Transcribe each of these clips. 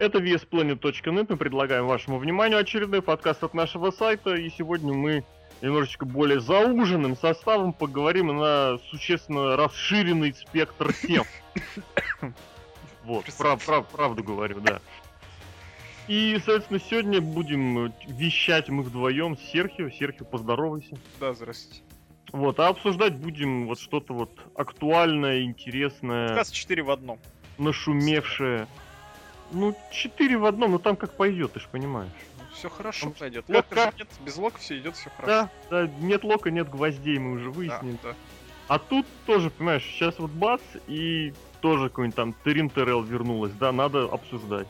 Это VSPlanet.net. Мы предлагаем вашему вниманию очередной подкаст от нашего сайта. И сегодня мы немножечко более зауженным составом поговорим на существенно расширенный спектр тем. Вот, прав, прав, правду говорю, да. И, соответственно, сегодня будем вещать мы вдвоем с Серхио. Серхио, поздоровайся. Да, здрасте. Вот, а обсуждать будем вот что-то вот актуальное, интересное. Подкаст 4 в одном. Нашумевшее. Ну, 4 в одном, но там как пойдет, ты же понимаешь. Все хорошо там, пойдет. Лока как... нет, без лока все идет, все хорошо. Да, да, нет лока, нет гвоздей, мы уже выяснили. Да, да. А тут тоже, понимаешь, сейчас вот бац, и тоже какой-нибудь там Терин Терел вернулась, да, надо обсуждать.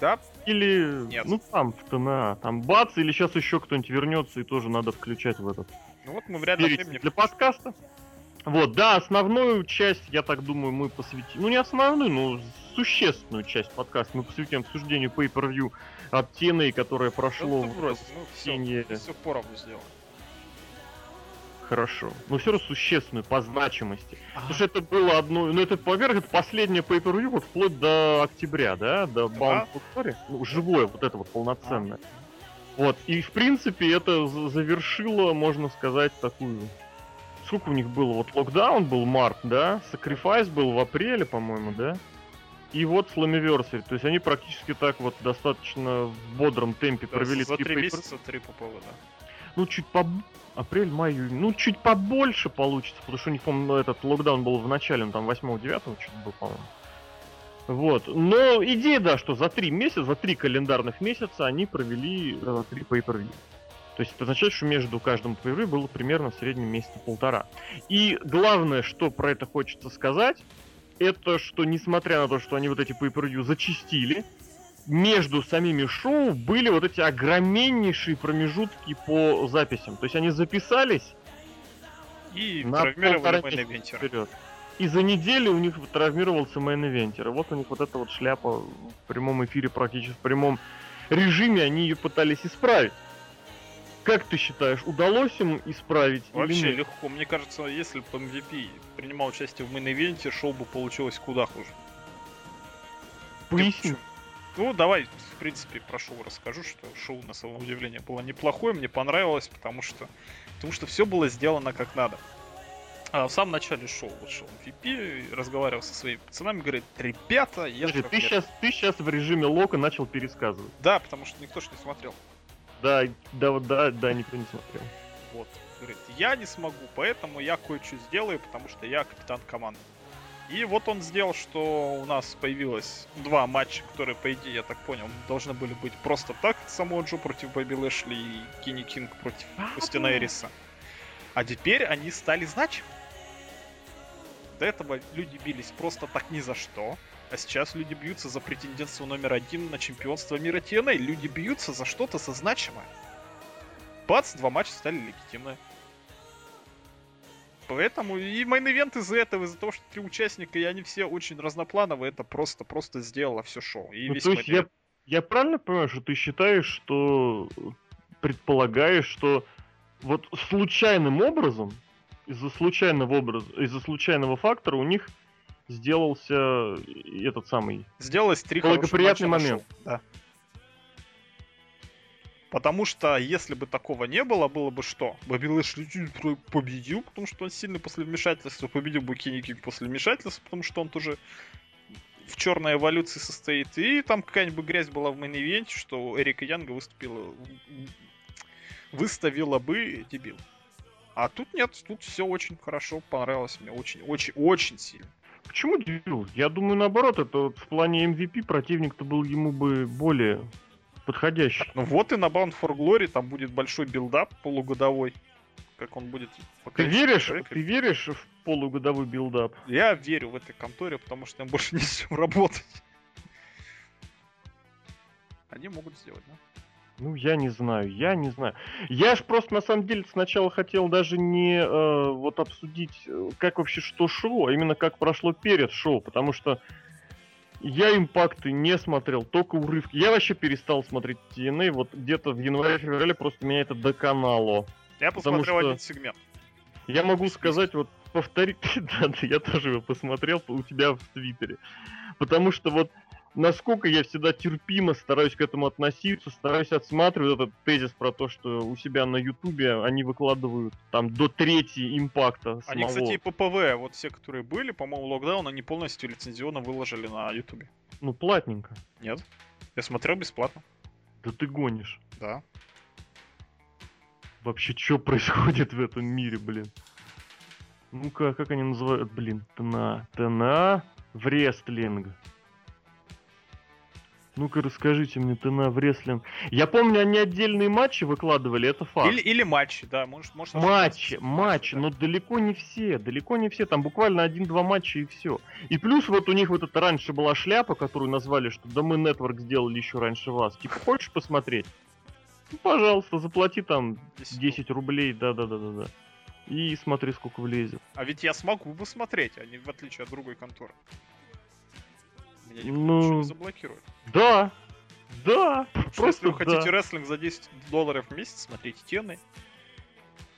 Да? Или, Нет. ну там, в ТНА, там бац, или сейчас еще кто-нибудь вернется, и тоже надо включать в этот. Ну вот мы в ряд времени... Для подкаста. Вот, да, основную часть, я так думаю, мы посвятим, ну не основную, но существенную часть подкаста мы посвятим обсуждению Pay-Per-View от TNA, которое прошло ну, в ну, все, все поровну сделано хорошо. Но все равно существенную по значимости. А-а-а. Потому что это было одно... Ну, это, во-первых, это последнее pay per вот вплоть до октября, да? До Bound for Ну, живое, вот это вот полноценное. А-а-а. Вот. И, в принципе, это завершило, можно сказать, такую... Сколько у них было? Вот локдаун был март, да? Sacrifice был в апреле, по-моему, да? И вот Slammiversary. То есть они практически так вот достаточно в бодром темпе да, провели за три месяца три по поводу. Ну, чуть по апрель, май, июнь. Ну, чуть побольше получится, потому что у них, по-моему, этот локдаун был в начале, ну, там 8-9 что-то был, по-моему. Вот. Но идея, да, что за три месяца, за три календарных месяца они провели э, три pay per То есть это означает, что между каждым pay было примерно в среднем месяца полтора. И главное, что про это хочется сказать, это что, несмотря на то, что они вот эти pay зачистили, между самими шоу были вот эти огромнейшие промежутки по записям. То есть они записались и на травмировали мейн вперед. И за неделю у них травмировался мейн-ивентер. И вот у них вот эта вот шляпа в прямом эфире, практически в прямом режиме, они ее пытались исправить. Как ты считаешь, удалось им исправить Вообще легко. Мне кажется, если бы MVP принимал участие в main event е, шоу бы получилось куда хуже. Поясни. Ну, давай, в принципе, про шоу расскажу, что шоу, на самое удивление, было неплохое, мне понравилось, потому что, потому что все было сделано как надо. А в самом начале шоу вот шел MVP, разговаривал со своими пацанами, говорит, ребята, я... Подожди, ты сейчас, ты сейчас в режиме лока начал пересказывать. Да, потому что никто ж не смотрел. Да, да, да, да, никто не смотрел. Вот. Говорит, я не смогу, поэтому я кое-что сделаю, потому что я капитан команды. И вот он сделал, что у нас появилось два матча, которые, по идее, я так понял, должны были быть просто так. Самого Джо против Бэби Лэшли и Кенни Кинг против Кустина Эриса. А теперь они стали значимы. До этого люди бились просто так ни за что. А сейчас люди бьются за претендентство номер один на чемпионство мира TNA. Люди бьются за что-то со значимое. Бац, два матча стали легитимные. Поэтому и main event из-за этого, из-за того, что три участника, и они все очень разноплановые, это просто-просто сделало все шоу. И ну, весь то есть я, я правильно понимаю, что ты считаешь, что предполагаешь, что вот случайным образом, из-за случайного образа, из-за случайного фактора у них сделался этот самый... Сделалось три благоприятный момент. Да. Потому что если бы такого не было, было бы что? Бобби Лэшли победил, потому что он сильный после вмешательства, победил бы Кенни Кинг после вмешательства, потому что он тоже в черной эволюции состоит. И там какая-нибудь грязь была в мейн что Эрика Янга выступила, выставила бы дебил. А тут нет, тут все очень хорошо, понравилось мне очень, очень, очень сильно. Почему дебил? Я думаю, наоборот, это вот в плане MVP противник-то был ему бы более подходящий. Ну вот и на Bound for Glory там будет большой build-up полугодовой. Как он будет Ты веришь, ты веришь в полугодовой build-up? Я верю в этой конторе, потому что им больше не с чем работать. Они могут сделать, да? Ну, я не знаю, я не знаю. Я ж просто на самом деле сначала хотел даже не э, вот обсудить, э, как вообще что шоу, а именно как прошло перед шоу, потому что я импакты не смотрел, только урывки. Я вообще перестал смотреть TNA, вот где-то в январе-феврале просто меня это доконало. Я посмотрел один сегмент. Я могу сказать, вот повторить, да, да, я тоже его посмотрел у тебя в Твиттере. Потому что вот насколько я всегда терпимо стараюсь к этому относиться, стараюсь отсматривать этот тезис про то, что у себя на Ютубе они выкладывают там до трети импакта Они, кстати, и ППВ, вот все, которые были, по-моему, локдаун, они полностью лицензионно выложили на Ютубе. Ну, платненько. Нет. Я смотрел бесплатно. Да ты гонишь. Да. Вообще, что происходит в этом мире, блин? Ну-ка, как они называют, блин, ТНА. ТНА в рестлинг. Ну-ка, расскажите мне, ТНА в рестлинг. Я помню, они отдельные матчи выкладывали, это факт. Или, или матчи, да, может, может Матчи, матчи, да. но далеко не все, далеко не все, там буквально один-два матча и все. И плюс вот у них вот это раньше была шляпа, которую назвали, что да мы Network сделали еще раньше вас. Типа, хочешь посмотреть? Ну, пожалуйста, заплати там 10 рублей, да-да-да-да-да. И смотри, сколько влезет. А ведь я смогу посмотреть, а не в отличие от другой конторы. Меня никто Ну, не заблокирует. Да, да, Потому просто если вы хотите да. рестлинг за 10 долларов в месяц, смотрите тены.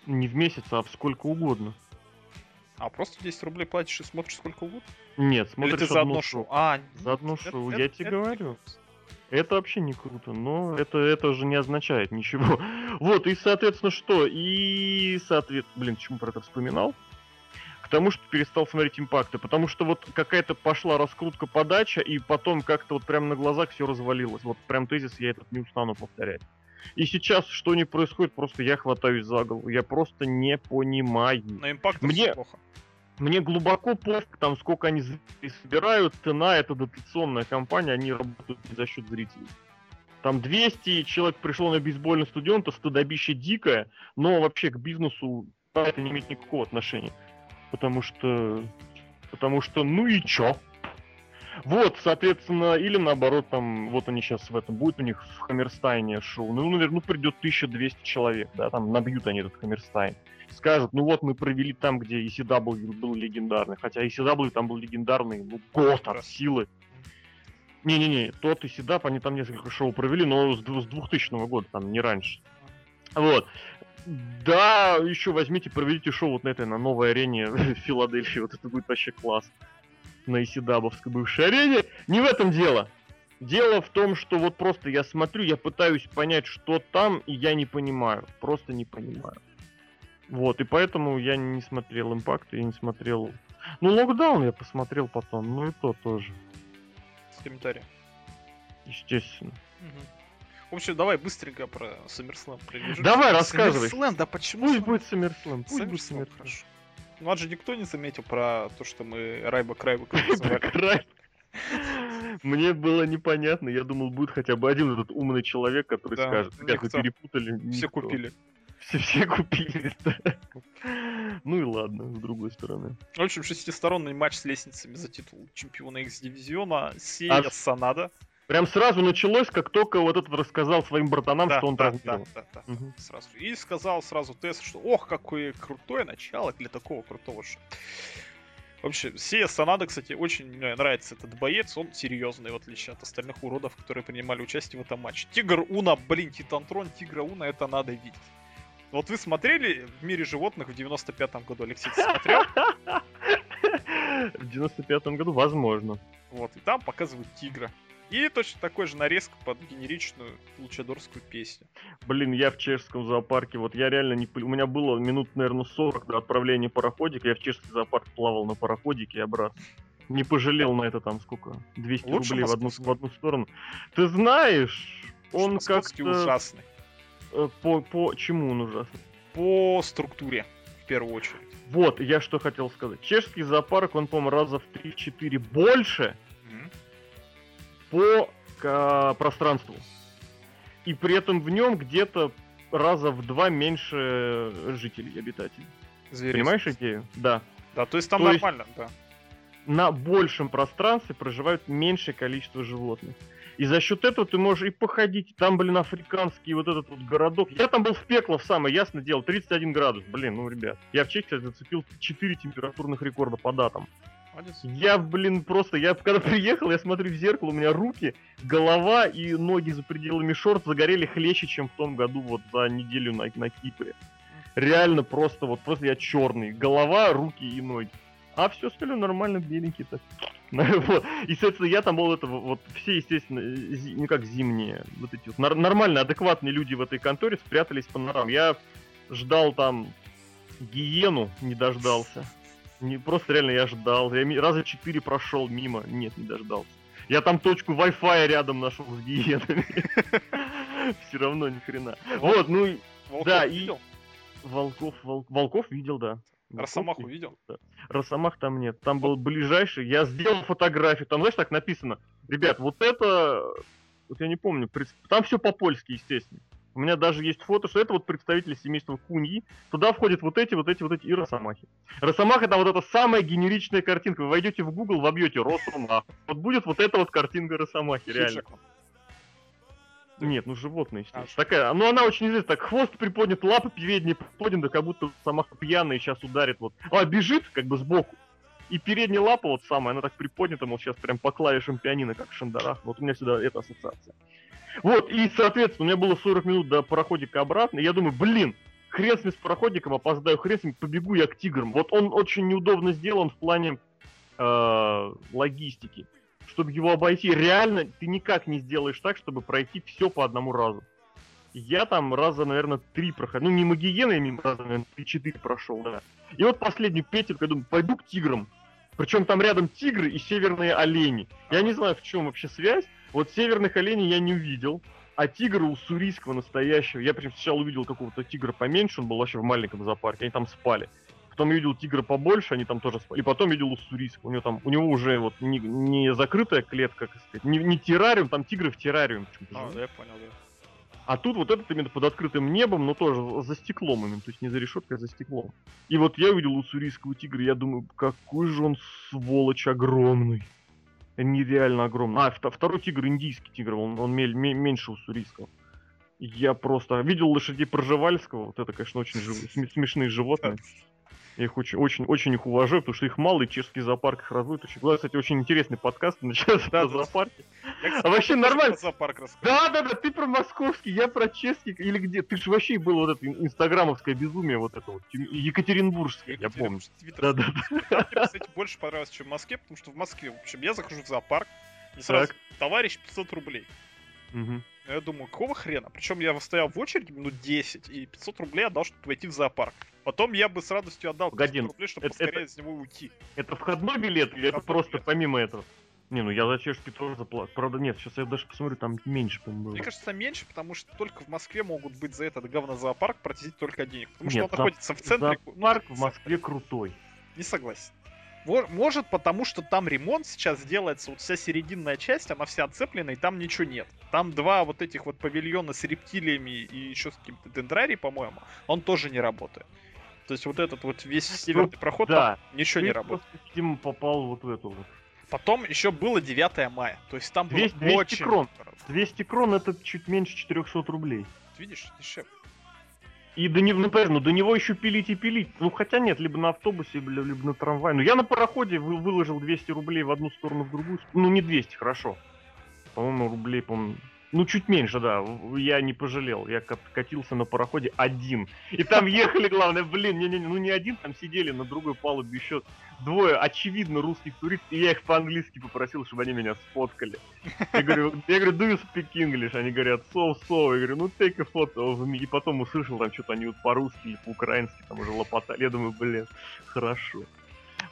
Не в месяц, а в сколько угодно. А просто 10 рублей платишь и смотришь сколько угодно? Нет, Или смотришь ты за одно шоу. шоу? А, За одно это- шоу, это- я тебе это говорю. Это вообще не круто, но это, это же не означает ничего. Вот, и, соответственно, что? И, соответственно, блин, почему про это вспоминал? К тому, что перестал смотреть импакты, потому что вот какая-то пошла раскрутка подача, и потом как-то вот прямо на глазах все развалилось. Вот прям тезис я этот не устану повторять. И сейчас, что не происходит, просто я хватаюсь за голову. Я просто не понимаю. На импакт Мне- плохо. Мне глубоко пофиг, там, сколько они собирают. ТНА — это дотационная компания, они работают за счет зрителей. Там 200 человек пришло на бейсбольный стадион, это стыдобище дикое, но вообще к бизнесу это не имеет никакого отношения. Потому что... Потому что, ну и чё? Вот, соответственно, или наоборот, там, вот они сейчас в этом, будет у них в Хаммерстайне шоу, ну, наверное, ну, придет 1200 человек, да, там набьют они этот Хаммерстайн. Скажут, ну вот мы провели там, где ECW был легендарный, хотя ECW там был легендарный, ну, год от силы. Не-не-не, тот ECW, они там несколько шоу провели, но с 2000 года, там, не раньше. Вот. Да, еще возьмите, проведите шоу вот на этой, на новой арене в Филадельфии, вот это будет вообще класс. На Исидабовской бывшей арене. Не в этом дело. Дело в том, что вот просто я смотрю, я пытаюсь понять, что там, и я не понимаю. Просто не понимаю. Вот, и поэтому я не смотрел Импакт, я не смотрел... Ну, Локдаун я посмотрел потом, ну и то тоже, С комментарием. естественно. Мгм. В общем, давай быстренько про SummerSlam пробежимся. Давай, рассказывай. SummerSlam, да почему? Пусть будет SummerSlam, пусть будет SummerSlam. хорошо. Ну, нас же никто не заметил про то, что мы Райбок Райбок называли. Мне было непонятно, я думал, будет хотя бы один этот умный человек, который Да, скажет, ребят, вы никто. перепутали. Все купили. Все, все купили, да. Ну и ладно, с другой стороны. В общем, шестисторонний матч с лестницами за титул чемпиона X-дивизиона. Сия А- Санада. Прям сразу началось, как только вот этот рассказал своим братанам, Да, что он да, там да, да, да, Мгм. сразу. И сказал сразу Тесс, что ох, какое крутое начало для такого крутого шоу. Вообще, Сия Санада, кстати, очень мне нравится этот боец. Он серьезный, в отличие от остальных уродов, которые принимали участие в этом матче. Тигр Уна, блин, Титантрон, Тигра Уна, это надо видеть. Вот вы смотрели в мире животных в 95-м году, Алексей, ты смотрел? В 95-м году, возможно. Вот, и там показывают тигра. И точно такой же нарезка под генеричную лучадорскую песню. Блин, я в чешском зоопарке, вот я реально не... У меня было минут, наверное, 40 до отправления пароходика, я в чешский зоопарк плавал на пароходике и обратно. Не пожалел на это там сколько? 200 Лучше рублей в одну, в одну сторону. Ты знаешь, он как-то... ужасный. э, По, по чему он ужасный? По структуре, в первую очередь. Вот, я что хотел сказать. Чешский зоопарк, он, по-моему, раза в 3-4 больше. По ка- пространству. И при этом в нем где-то раза в два меньше жителей, обитателей. Зверей. Понимаешь идею? Да. Да, то есть там То есть- нормально, да. На большем пространстве проживают меньшее количество животных. И за счет этого ты можешь и походить. Там, блин, африканский вот этот вот городок. Я там был в пекло в самое ясное дело. 31 градус. Блин, ну, ребят. Я в Чехии зацепил 4 температурных рекорда по датам. Молодец. Я, блин, просто, я когда приехал, я смотрю в зеркало, у меня руки, голова и ноги за пределами шорт загорели хлеще, чем в том году вот за неделю на, на Кипре. Реально просто, вот просто я черный. Голова, руки и ноги. А все остальное нормально, беленький так. вот. И, соответственно, я там был это вот все, естественно, зи, ну как зимние, вот эти вот нормально адекватные люди в этой конторе спрятались по норам. Я ждал там гиену, не дождался. Не, просто реально я ждал. Я раза четыре прошел мимо. Нет, не дождался. Я там точку Wi-Fi рядом нашел с гиенами. Все равно ни хрена. Вот, ну... Да, и... Волков, волков видел, да. Росомаху видел? Да. Росомах там нет. Там был ближайший. Я сделал фотографию. Там, знаешь, так написано. Ребят, вот это... Вот я не помню. Там все по-польски, естественно. У меня даже есть фото, что это вот представители семейства Куньи. Туда входят вот эти, вот эти, вот эти и Росомахи. Росомаха это вот эта самая генеричная картинка. Вы войдете в Google, вобьете Росомах. Вот будет вот эта вот картинка Росомахи, реально. Нет, ну животное, естественно. А, Такая, ну она очень известна. Так хвост приподнят, лапы передние приподняты, как будто сама пьяная сейчас ударит вот. А, бежит как бы сбоку. И передняя лапа вот самая, она так приподнята, мол, сейчас прям по клавишам пианино, как в шандарах. Вот у меня всегда эта ассоциация. Вот, и, соответственно, у меня было 40 минут до пароходика обратно, и я думаю, блин, хрен с пароходиком, опоздаю, хрен с ним, побегу я к тиграм. Вот он очень неудобно сделан в плане э, логистики чтобы его обойти, реально ты никак не сделаешь так, чтобы пройти все по одному разу. Я там раза, наверное, три проходил. Ну, мимо гиены я мимо раза, наверное, три-четыре прошел, да. И вот последний петельку, я думаю, пойду к тиграм. Причем там рядом тигры и северные олени. Я не знаю, в чем вообще связь. Вот северных оленей я не увидел. А тигра у Сурийского настоящего, я прям сначала увидел какого-то тигра поменьше, он был вообще в маленьком зоопарке, они там спали. Потом видел тигра побольше, они там тоже спали. И потом видел уссурийского. У него там, у него уже вот не, не закрытая клетка, как сказать, не, не террариум, там тигры в террариум. А, да, я понял, да. А тут вот этот именно под открытым небом, но тоже за стеклом именно, то есть не за решеткой, а за стеклом. И вот я увидел уссурийского тигра, я думаю, какой же он сволочь огромный. Нереально огромный. А, второй тигр, индийский тигр, он, он меньше уссурийского. Я просто видел лошадей Пржевальского, вот это, конечно, очень жив... смешные животные. Я их очень, очень, очень их уважаю, потому что их мало, и чешский зоопарк их разводит очень. Была, кстати, очень интересный подкаст, начался да, про зоопарки. а вообще нормально. Зоопарк да, да, да, ты про московский, я про чешский, или где? Ты же вообще был вот это инстаграмовское безумие, вот это вот, Екатеринбургское, я помню. Да, да, да. Мне, кстати, больше понравилось, чем в Москве, потому что в Москве, в общем, я захожу в зоопарк, и сразу, товарищ, 500 рублей. Угу. Я думаю, какого хрена? Причем я стоял в очереди минут 10, и 500 рублей отдал, чтобы войти в зоопарк. Потом я бы с радостью отдал 500 Годин. рублей, чтобы это, поскорее это, с него уйти. Это входной билет или это просто билет. помимо этого? Не, ну я за чешский тоже заплатил. Правда, нет, сейчас я даже посмотрю, там меньше, по-моему, Мне кажется, меньше, потому что только в Москве могут быть за этот говнозоопарк платить только денег. Потому нет, что он находится в центре. Зоопарк в Москве крутой. Не согласен. Может, потому что там ремонт сейчас делается, вот вся серединная часть, она вся отцеплена, и там ничего нет. Там два вот этих вот павильона с рептилиями и еще с каким-то дендрарией, по-моему, он тоже не работает. То есть вот этот вот весь ну, северный проход, да. там ничего Ты не работает. Видимо, попал вот в эту вот. Потом еще было 9 мая. То есть там 200, было 200 очень... крон. 200 крон это чуть меньше 400 рублей. Видишь, дешевле. И до него, ну, до него еще пилить и пилить. Ну, хотя нет, либо на автобусе, либо, либо на трамвае. Ну, я на пароходе вы, выложил 200 рублей в одну сторону, в другую. Ну, не 200, хорошо. По-моему, рублей, по-моему, ну, чуть меньше, да. Я не пожалел. Я катился на пароходе один. И там ехали, главное, блин, не, не, ну не один, там сидели на другой палубе еще двое, очевидно, русских туристов. И я их по-английски попросил, чтобы они меня сфоткали. Я говорю, я говорю, do you speak English? Они говорят, so, so. Я говорю, ну, take a photo of me. И потом услышал там что-то они вот по-русски или по-украински там уже лопотали. Я думаю, блин, хорошо.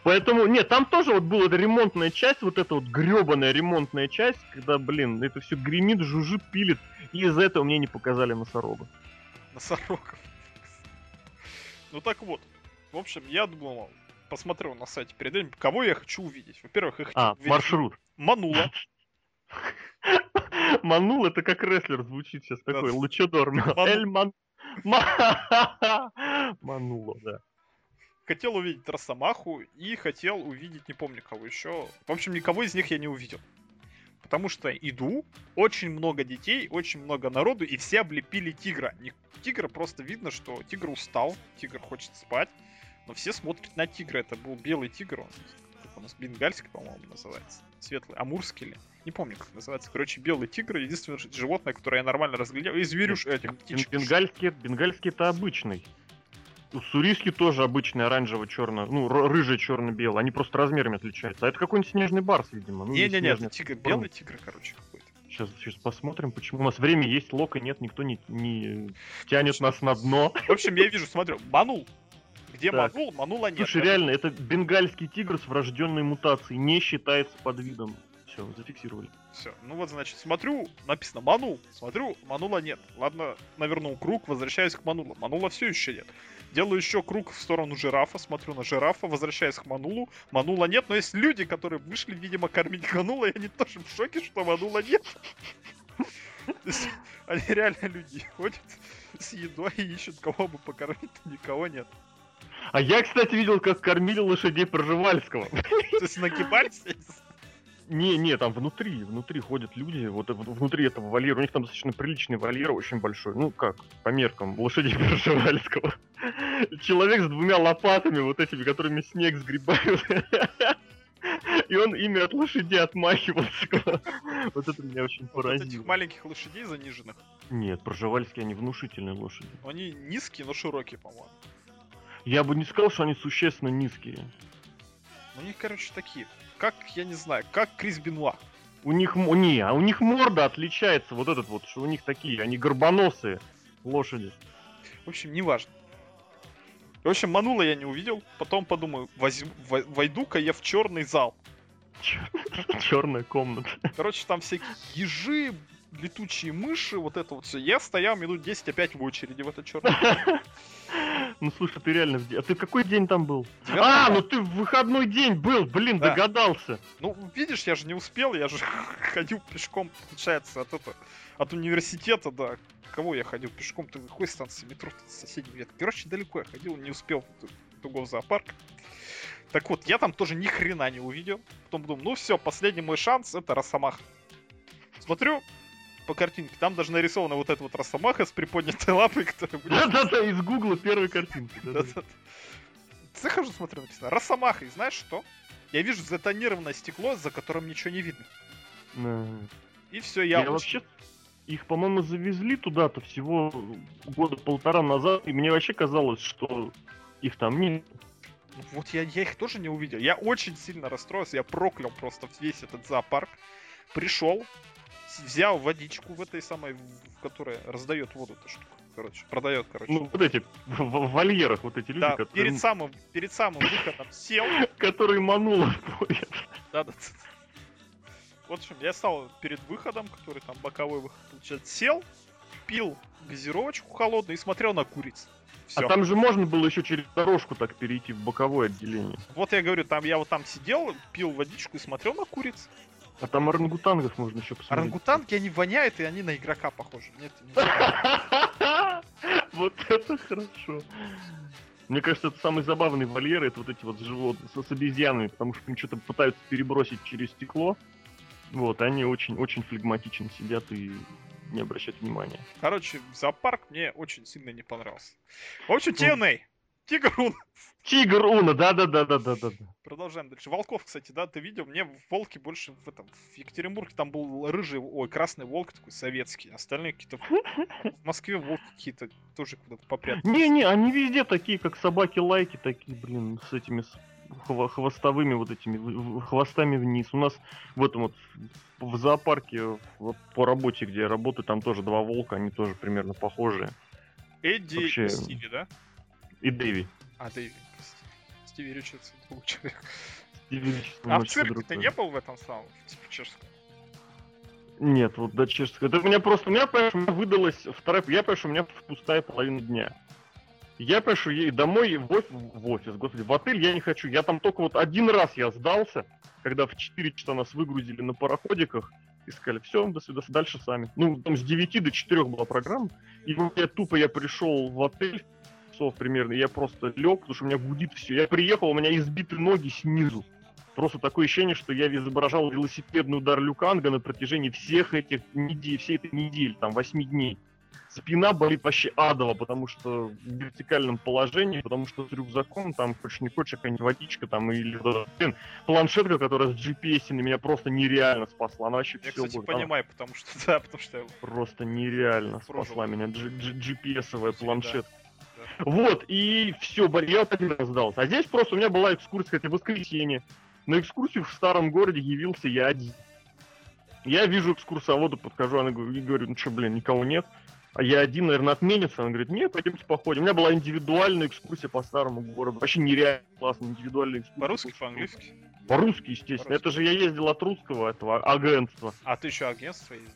Поэтому, нет, там тоже вот была ремонтная часть, вот эта вот гребаная ремонтная часть, когда, блин, это все гремит, жужжит, пилит, и из-за этого мне не показали носорога. Носорогов. Ну так вот, в общем, я думал, посмотрел на сайте перед этим, кого я хочу увидеть. Во-первых, хочу а, маршрут. Манула. Манул это как рестлер звучит сейчас такой, лучодор. Эль Ман... Мануло, да хотел увидеть Росомаху и хотел увидеть, не помню кого еще. В общем, никого из них я не увидел. Потому что иду, очень много детей, очень много народу, и все облепили тигра. Тигра просто видно, что тигр устал, тигр хочет спать, но все смотрят на тигра. Это был белый тигр, он как у нас бенгальский, по-моему, называется. Светлый, амурский ли? Не помню, как называется. Короче, белый тигр, единственное животное, которое я нормально разглядел. И зверюш этих птичек. Бенгальский, бенгальский это обычный. Уссурийский тоже обычный оранжево-черно, ну, рыжий-черно-белый. Они просто размерами отличаются. А это какой-нибудь снежный барс, видимо. Ну, Не-не-не, снежный это тигр, белый тигр, короче, какой-то. Сейчас, сейчас посмотрим, почему. У нас время есть, лока нет, никто не, не тянет нас на дно. В общем, я вижу, смотрю, манул. Где Так. манул, манула нет. Слушай, реально, это бенгальский тигр с врожденной мутацией. Не считается под видом. Все, зафиксировали. Все, ну вот, значит, смотрю, написано манул, смотрю, манула нет. Ладно, навернул круг, возвращаюсь к манулу. Манула все еще нет. Делаю еще круг в сторону жирафа, смотрю на жирафа, возвращаюсь к манулу. Манула нет, но есть люди, которые вышли, видимо, кормить манула, и они тоже в шоке, что манула нет. Они реально люди ходят с едой и ищут, кого бы покормить, никого нет. А я, кстати, видел, как кормили лошадей Пржевальского. То есть нагибались, не. Не, там внутри, внутри ходят люди, вот в- внутри этого вольера, у них там достаточно приличный вольер, очень большой, ну как, по меркам лошадей Пржевальского. Человек с двумя лопатами, вот этими, которыми снег сгребают. И он ими от лошади отмахивался. Вот это меня очень вот этих поразило. маленьких лошадей заниженных. Нет, Пржевальские, они внушительные лошади. Они низкие, но широкие, по-моему. Я бы не сказал, что они существенно низкие. У них, короче, такие. Как, я не знаю, как Крис Бенуа. У них, не, а у них морда отличается, вот этот вот, что у них такие, они горбоносые лошади. В общем, неважно. В общем, Манула я не увидел. Потом подумаю, войду-ка я в черный зал. Черная комната. Короче, там всякие ежи, летучие мыши, вот это вот все. Я стоял минут 10 опять в очереди в этот черный. Ну слушай, ты реально... в А ты в какой день там был? А, ну ты в выходной день был, блин, Да. догадался. Ну, видишь, я же не успел, я же ходил пешком, получается, от это, от университета, да. Кого я ходил пешком? Ты какой станции метро? Соседний век. Короче, далеко я ходил, не успел в Ту- Тугов зоопарк. Так вот, я там тоже ни хрена не увидел. Потом думаю, ну все, последний мой шанс это Росомаха. Смотрю по картинке, там даже нарисована вот эта вот Росомаха с приподнятой лапой, которая. Да-да-да, из гугла первой картинки. Захожу, смотрю, написано Росомаха, и знаешь что? Я вижу затонированное стекло, за которым ничего не видно. И все, Я, вообще... Их, по-моему, завезли туда-то всего года полтора назад, и мне вообще казалось, что их там нет. Вот я, я их тоже не увидел. Я очень сильно расстроился, я проклял просто весь этот зоопарк. Пришел, взял водичку в этой самой, которая раздает воду эта штука. Короче, продает, короче. Ну, вот эти, в, в вольерах, вот эти люди, да, которые, перед самым, перед самым выходом сел. которые мануло ходят. Да, да. В общем, я стал перед выходом, который там боковой выход получается, сел, пил газировочку холодную и смотрел на куриц. Все. А там же можно было еще через дорожку так перейти в боковое отделение. Вот я говорю, там я вот там сидел, пил водичку и смотрел на куриц. А там орангутангов можно еще посмотреть. Орангутанги, они воняют, и они на игрока похожи. Нет. Вот это хорошо. Мне кажется, это самый забавный вольер, это вот эти вот животные с, обезьянами, потому что они что-то пытаются перебросить через стекло. Вот, они очень-очень флегматично сидят и не обращают внимания. Короче, зоопарк мне очень сильно не понравился. В общем, TNA. Тигрун. Тигр Уна, да-да-да-да-да-да. Продолжаем дальше. Волков, кстати, да, ты видел? Мне волки больше в этом, в Екатеринбурге там был рыжий, ой, красный волк такой советский. Остальные какие-то... В Москве волки какие-то тоже куда-то попрятались. Не-не, они везде такие, как собаки-лайки, такие, блин, с этими хвостовыми вот этими хвостами вниз. У нас в этом вот в зоопарке вот по работе, где я работаю, там тоже два волка, они тоже примерно похожие. Эдди Вообще- и Стиви, да? И Дэви. А, Дэви. Стиви Ричардсон, другой человек. А в цирке ты не был в этом самом, типа чешском? Нет, вот до чешского. Это у меня просто, у меня, понимаешь, выдалась вторая, я, понимаешь, у меня пустая половина дня. Я, понимаешь, ей домой в офис, в офис, господи, в отель я не хочу. Я там только вот один раз я сдался, когда в 4 часа нас выгрузили на пароходиках и сказали, все, до свидания, дальше сами. Ну, там с 9 до 4 была программа, и вот я тупо, я пришел в отель, часов примерно, я просто лег, потому что у меня гудит все. Я приехал, у меня избиты ноги снизу. Просто такое ощущение, что я изображал велосипедный удар Люканга на протяжении всех этих недель, всей этой недели, там, 8 дней. Спина болит вообще адово, потому что в вертикальном положении, потому что с рюкзаком, там, хочешь не хочешь, какая-нибудь водичка, там, или блин, планшетка, которая с GPS меня просто нереально спасла. Она вообще Я, все кстати, понимаю, потому что, да, потому что я просто нереально Прожил. спасла меня. GPS-овая планшетка. Да. Вот, и все, я вот один раз сдался. А здесь просто у меня была экскурсия, хотя воскресенье. На экскурсию в старом городе явился я один. Я вижу экскурсовода, подхожу, она говорит, ну что, блин, никого нет. А я один, наверное, отменится. Она говорит, нет, пойдемте походим. У меня была индивидуальная экскурсия по старому городу. Вообще нереально классно, индивидуальная экскурсия. По-русски, по-английски? По-русски, естественно. По Это же я ездил от русского этого агентства. А ты еще агентство ездил?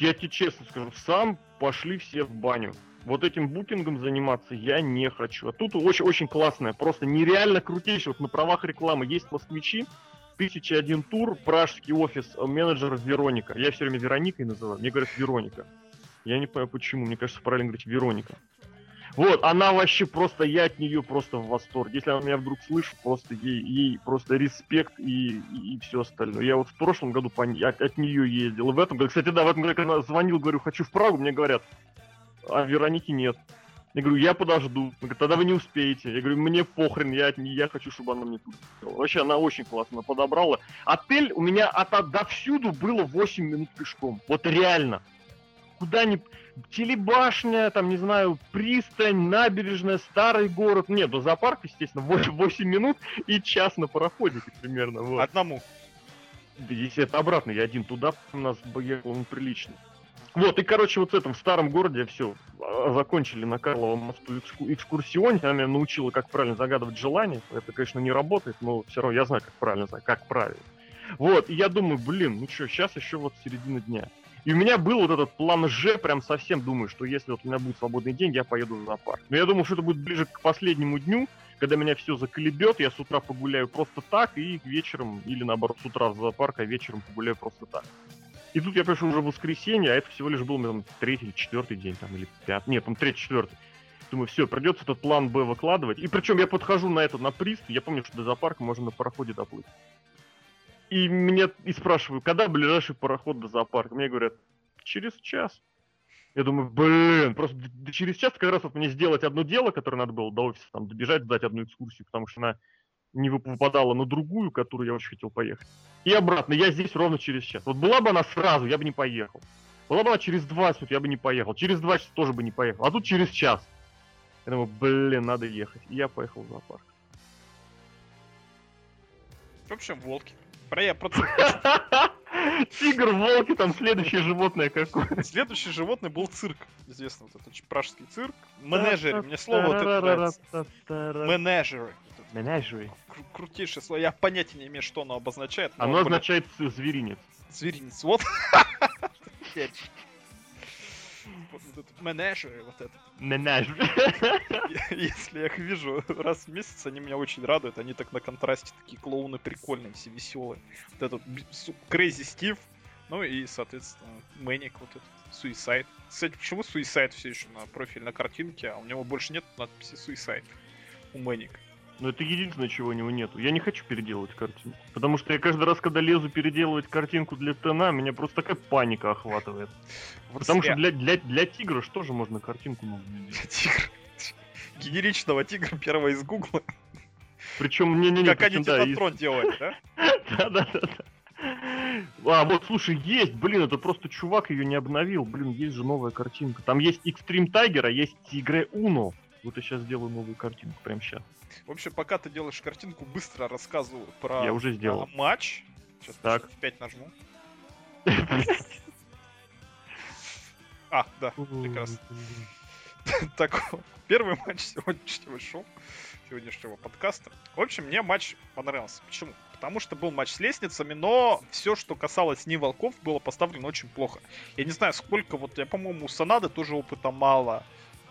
Я тебе честно скажу, сам пошли все в баню. Вот этим букингом заниматься я не хочу. А тут очень-очень классное, просто нереально крутейшее. Вот на правах рекламы есть москвичи, тысяча один тур, пражский офис, э, менеджер Вероника. Я все время Вероникой называю, мне говорят Вероника. Я не понимаю почему, мне кажется, правильно говорить Вероника. Вот, она вообще просто, я от нее просто в восторге. Если она меня вдруг слышит, просто ей, ей просто респект и, и, и все остальное. Я вот в прошлом году по, от, от нее ездил. И в этом году, кстати, да, в этом году, когда звонил, говорю, хочу в Прагу, мне говорят, а Вероники нет. Я говорю, я подожду. говорит, тогда вы не успеете. Я говорю, мне похрен, я, я хочу, чтобы она мне тут Вообще, она очень классно подобрала. Отель у меня от, от до всюду было 8 минут пешком. Вот реально. Куда ни телебашня, там, не знаю, пристань, набережная, старый город. Нет, до зоопарка, естественно, 8, 8 минут и час на пароходике примерно. Вот. Одному. Если это обратно, я один туда, у нас ехал он прилично. Вот, и, короче, вот в этом в старом городе все, а, закончили на Карловом мосту экску- экскурсионе, она меня научила, как правильно загадывать желание. Это, конечно, не работает, но все равно я знаю, как правильно, как правильно. Вот, и я думаю, блин, ну что, сейчас еще вот середина дня. И у меня был вот этот план Ж, прям совсем думаю, что если вот у меня будет свободный день, я поеду в зоопарк. Но я думал, что это будет ближе к последнему дню, когда меня все заколебет, я с утра погуляю просто так, и вечером, или наоборот, с утра в зоопарк, а вечером погуляю просто так. И тут я пришел уже в воскресенье, а это всего лишь был там, третий или четвертый день, там, или пятый, нет, там третий, четвертый. Думаю, все, придется этот план Б выкладывать. И причем я подхожу на это, на прист, я помню, что до зоопарка можно на пароходе доплыть. И меня и спрашиваю, когда ближайший пароход до зоопарка? Мне говорят, через час. Я думаю, блин, просто через час как раз вот мне сделать одно дело, которое надо было до офиса, там, добежать, сдать одну экскурсию, потому что она не выпадала на другую, которую я очень хотел поехать. И обратно, я здесь ровно через час. Вот была бы она сразу, я бы не поехал. Была бы она через 20 минут, я бы не поехал. Через 2 часа тоже бы не поехал. А тут через час. Я думаю, блин, надо ехать. И я поехал в зоопарк. В общем, волки. Про я про Тигр, волки, там следующее животное какое. Следующее животное был цирк. Известно вот этот пражский цирк. Менеджеры. Мне слово вот это нравится. Менеджеры. Менеджеры. Крутейшее слово. Я понятия не имею, что оно обозначает. Оно означает зверинец. Зверинец. Вот. Менеджеры вот это. Менеджеры. Если я их вижу раз в месяц, они меня очень радуют. Они так на контрасте такие клоуны прикольные, все веселые. Вот этот Crazy Стив, ну и, соответственно, Мэник, вот этот Suicide. Кстати, почему Suicide все еще на профильной картинке, а у него больше нет надписи Suicide у Мэника? Но это единственное, чего у него нету. Я не хочу переделывать картинку. Потому что я каждый раз, когда лезу переделывать картинку для Тена, меня просто такая паника охватывает. Вот потому зря. что для, для, для тигра что же можно картинку нужно Для тигра. Генеричного тигра первого из Гугла. Причем не не не Как они Титатрон из... делали, да? Да-да-да. А, вот, слушай, есть, блин, это просто чувак ее не обновил. Блин, есть же новая картинка. Там есть Extreme Tiger, а есть Тигре Уно. Вот я сейчас сделаю новую картинку, прям сейчас. В общем, пока ты делаешь картинку, быстро рассказываю про Я уже сделал. матч. Сейчас так. F5 нажму. А, да, прекрасно. Так, первый матч сегодняшнего шоу, сегодняшнего подкаста. В общем, мне матч понравился. Почему? Потому что был матч с лестницами, но все, что касалось не волков, было поставлено очень плохо. Я не знаю, сколько, вот я, по-моему, у Санады тоже опыта мало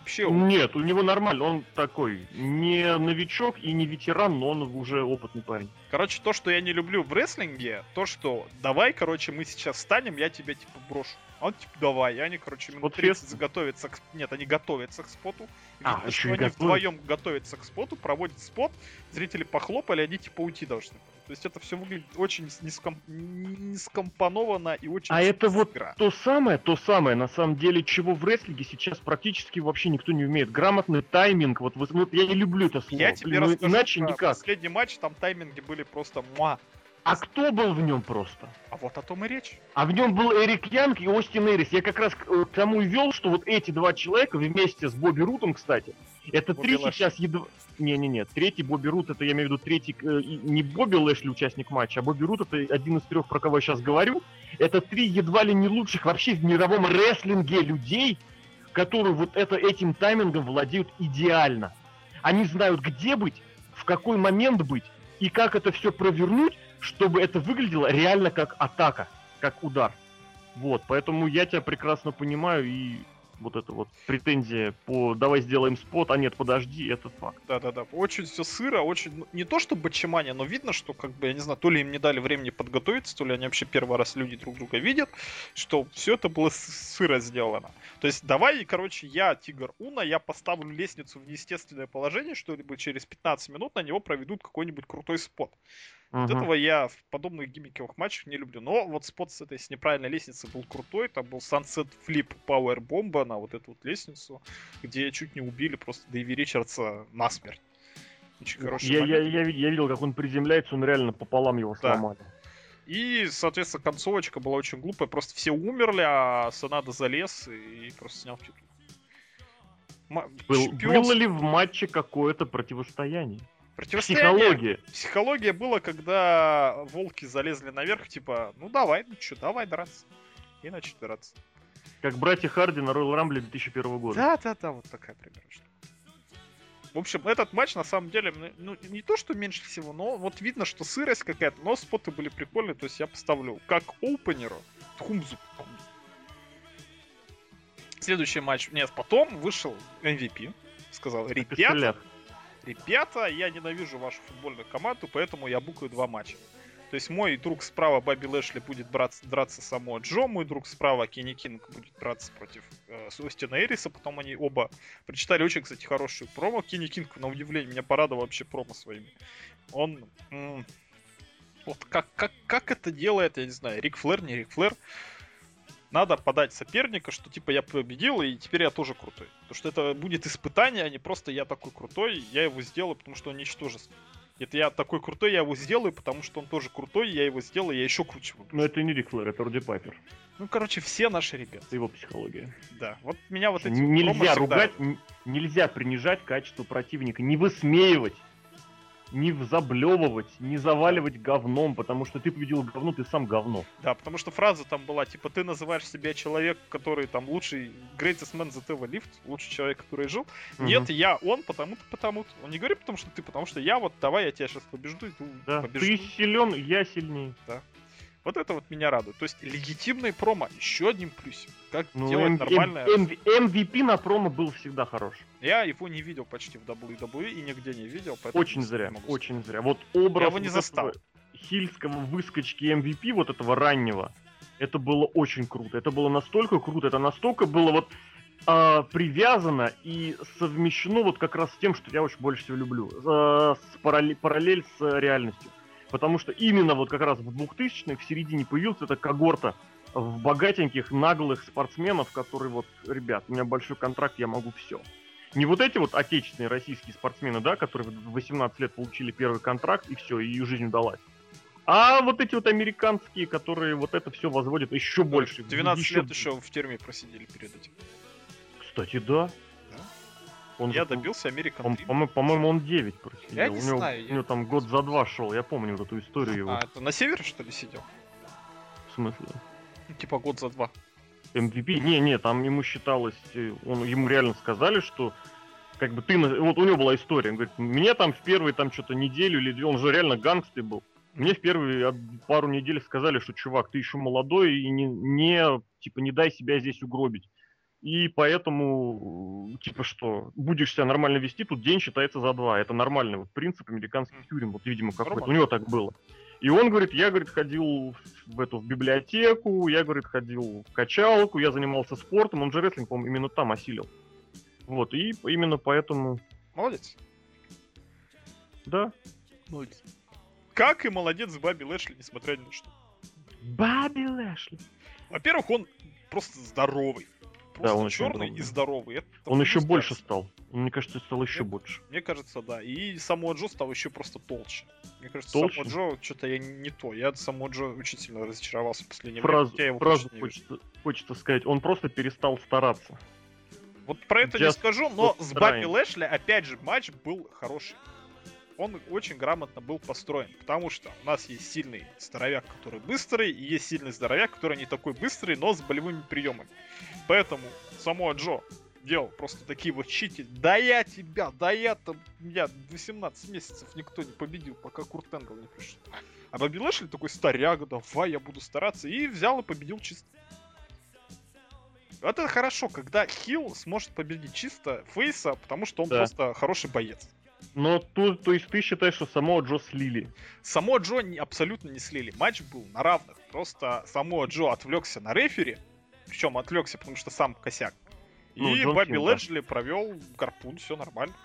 вообще... Нет, у него нормально, он такой не новичок и не ветеран, но он уже опытный парень. Короче, то, что я не люблю в рестлинге, то, что давай, короче, мы сейчас встанем, я тебя, типа, брошу. А он, типа, давай, и они, короче, минут вот 30 заготовятся к... Нет, они готовятся к споту. А, что они вдвоем готовятся к споту, проводят спот, зрители похлопали, они, типа, уйти должны. То есть это все выглядит очень неском... нескомпоновано и очень... А это вот игра. то самое, то самое, на самом деле, чего в рестлинге сейчас практически вообще никто не умеет. Грамотный тайминг, вот, вот я не люблю это слово. Я тебе ну, иначе никак. последний матч, там тайминги были просто муа. А кто был в нем просто? А вот о том и речь. А в нем был Эрик Янг и Остин Эрис. Я как раз к тому и вел, что вот эти два человека вместе с Бобби Рутом, кстати, Это Бобби третий Лэшли. сейчас едва... Не-не-не, третий Бобби Рут, это я имею в виду третий, э, не Бобби Лэшли участник матча, а Бобби Рут это один из трех, про кого я сейчас говорю. Это три едва ли не лучших вообще в мировом рестлинге людей, которые вот это, этим таймингом владеют идеально. Они знают, где быть, в какой момент быть, и как это все провернуть, чтобы это выглядело реально как атака, как удар. Вот, поэтому я тебя прекрасно понимаю, и вот эта вот претензия по «давай сделаем спот», а нет, подожди, это факт. Да-да-да, очень все сыро, очень, ну, не то что бочемания, но видно, что, как бы, я не знаю, то ли им не дали времени подготовиться, то ли они вообще первый раз люди друг друга видят, что все это было сыро сделано. То есть давай, короче, я, Тигр Уна, я поставлю лестницу в неестественное положение, что-либо через 15 минут на него проведут какой-нибудь крутой спот. Вот Мгм. этого я в подобных гиммиковых матчах не люблю. Но вот спот с этой с неправильной лестницы был крутой. Там был Sunset Flip Power Bomba на вот эту вот лестницу, где чуть не убили просто Дэйви Ричардса насмерть. Очень хороший Я, я, момент. я, ви- я видел, как он приземляется, он реально пополам его Да. сломали. И, соответственно, концовочка была очень глупая. Просто все умерли, а Санада залез и просто снял титул. Ма- Был- было ли в матче какое-то противостояние? Противостояние Психология. Психология была, когда волки залезли наверх, типа, ну давай, ну чё, давай драться. И начали драться. Как братья Харди на Royal Rumble 2001 года. Да, да, да, вот такая примерно. В общем, этот матч на самом деле, ну, не то, что меньше всего, но вот видно, что сырость какая-то, но споты были прикольные, то есть я поставлю как опенеру Тхумзу. Следующий матч, нет, потом вышел MVP, сказал, ребята. Ребята, я ненавижу вашу футбольную команду, поэтому я букаю два матча. То есть мой друг справа Бобби Лэшли будет драться, драться само Джо, мой друг справа Кенни Кинг будет драться против э, Остина Эриса, потом они оба прочитали очень, кстати, хорошую промо. Кенни Кинг, на удивление, меня порадовал вообще промо своими. Он... м, вот как, как, как это делает, я не знаю, Рик Флэр, не Рик Флэр, надо подать соперника, что типа я победил, и теперь я тоже крутой. Потому что это будет испытание, а не просто я такой крутой, я его сделаю, потому что он ничтожество. Это я такой крутой, я его сделаю, потому что он тоже крутой, я его сделаю, я еще круче буду. Но это не Рик Флэр, это Руди Пайпер. Ну, короче, все наши ребята. Это его психология. Да, вот меня вот эти нельзя всегда- ругать, н- нельзя принижать качество противника, не высмеивать, не заблевывать, не заваливать говном, потому что ты победил говно, ты сам говно. Да, потому что фраза там была, типа, ты называешь себя человек, который там лучший, greatest man that ever lived, лучший человек, который жил. Нет, Мгм. я он, потому-то, потому-то. Он не говорит, потому что ты, потому что я вот, давай я тебя сейчас побежду, и ты Да, побежду. ты силен, я сильнее. Вот это вот меня радует. То есть легитимный промо, еще одним плюсом. Как Ну, делать М- нормальное. М- MVP на промо был всегда хорош. Я его не видел почти в WWE и нигде не видел. Очень зря, очень зря. Вот образ Я его не застал. хильского выскочки MVP, вот этого раннего, это было очень круто. Это было настолько круто, это настолько было вот а, привязано и совмещено вот как раз с тем, что я очень больше всего люблю. А, с параллель, параллель с э, реальностью. Потому что именно вот как раз в 2000-х, в середине появилась эта когорта в богатеньких, наглых спортсменов, которые вот, ребят, у меня большой контракт, я могу все. Не вот эти вот отечественные российские спортсмены, да, которые в 18 лет получили первый контракт и все, и жизнь удалась. А вот эти вот американские, которые вот это все возводят еще больше. 12 лет еще в тюрьме просидели перед этим. Кстати, да. Он Я же, добился Американ он, Dream. по-мо- по-моему, он 9 просидел. Я не у него, знаю, У я- него там год за два шел, я помню вот эту историю его. А, это на севере, что ли, сидел? В смысле? Типа год за два. MVP? Не, не, там ему считалось, э, он, ему реально сказали, что как бы ты, вот у него была история, он говорит, мне там в первые там что-то неделю или две, он же реально гангстый был, мне в первые пару недель сказали, что чувак, ты еще молодой и не, не типа не дай себя здесь угробить. И поэтому, э, типа что, будешь себя нормально вести, тут день считается за два. Это нормальный вот принцип американских тюрем, вот, видимо, какой-то. У него так было. И он говорит, я, говорит, ходил в эту в библиотеку, я, говорит, ходил в качалку, я занимался спортом, он же рестлинг, по-моему, именно там осилил. Вот, и именно поэтому, Молодец. да. Молодец. Как и молодец Баби Лэшли, несмотря ни на что. Баби Лэшли. Во-первых, он просто здоровый. Просто он очень черный и здоровый. Это Он еще больше стал. Он, мне кажется, стал еще Нет. больше. Мне кажется, да. И само Джо стал еще просто толще. Мне кажется, Толще? само Джо что-то я не то. Я само Джо очень сильно разочаровался в последнее время. хотя я его фразу не хочется, хочется сказать, он просто перестал стараться. Вот про это не Just скажу, но с Бабби trying. Лэшли, опять же, матч был хороший. Он очень грамотно был построен, потому что у нас есть сильный здоровяк, который быстрый, и есть сильный здоровяк, который не такой быстрый, но с болевыми приемами. Поэтому само Джо делал просто такие вот чити. Да я тебя, да я там, меня 18 месяцев никто не победил, пока Курт Энгл не пришел. А Бобби Лэшли такой старяга, давай, я буду стараться. И взял и победил чисто. Вот это хорошо, когда Хилл сможет победить чисто Фейса, потому что он Да. просто хороший боец. Но то, то есть ты считаешь, что самого Джо слили? Само Джо не- абсолютно не слили. Матч был на равных. Просто само Джо отвлекся на рефери. Причем отвлекся, потому что сам косяк. Ну, и Джон Бобби Сина, да. Леджли провел гарпун, все нормально.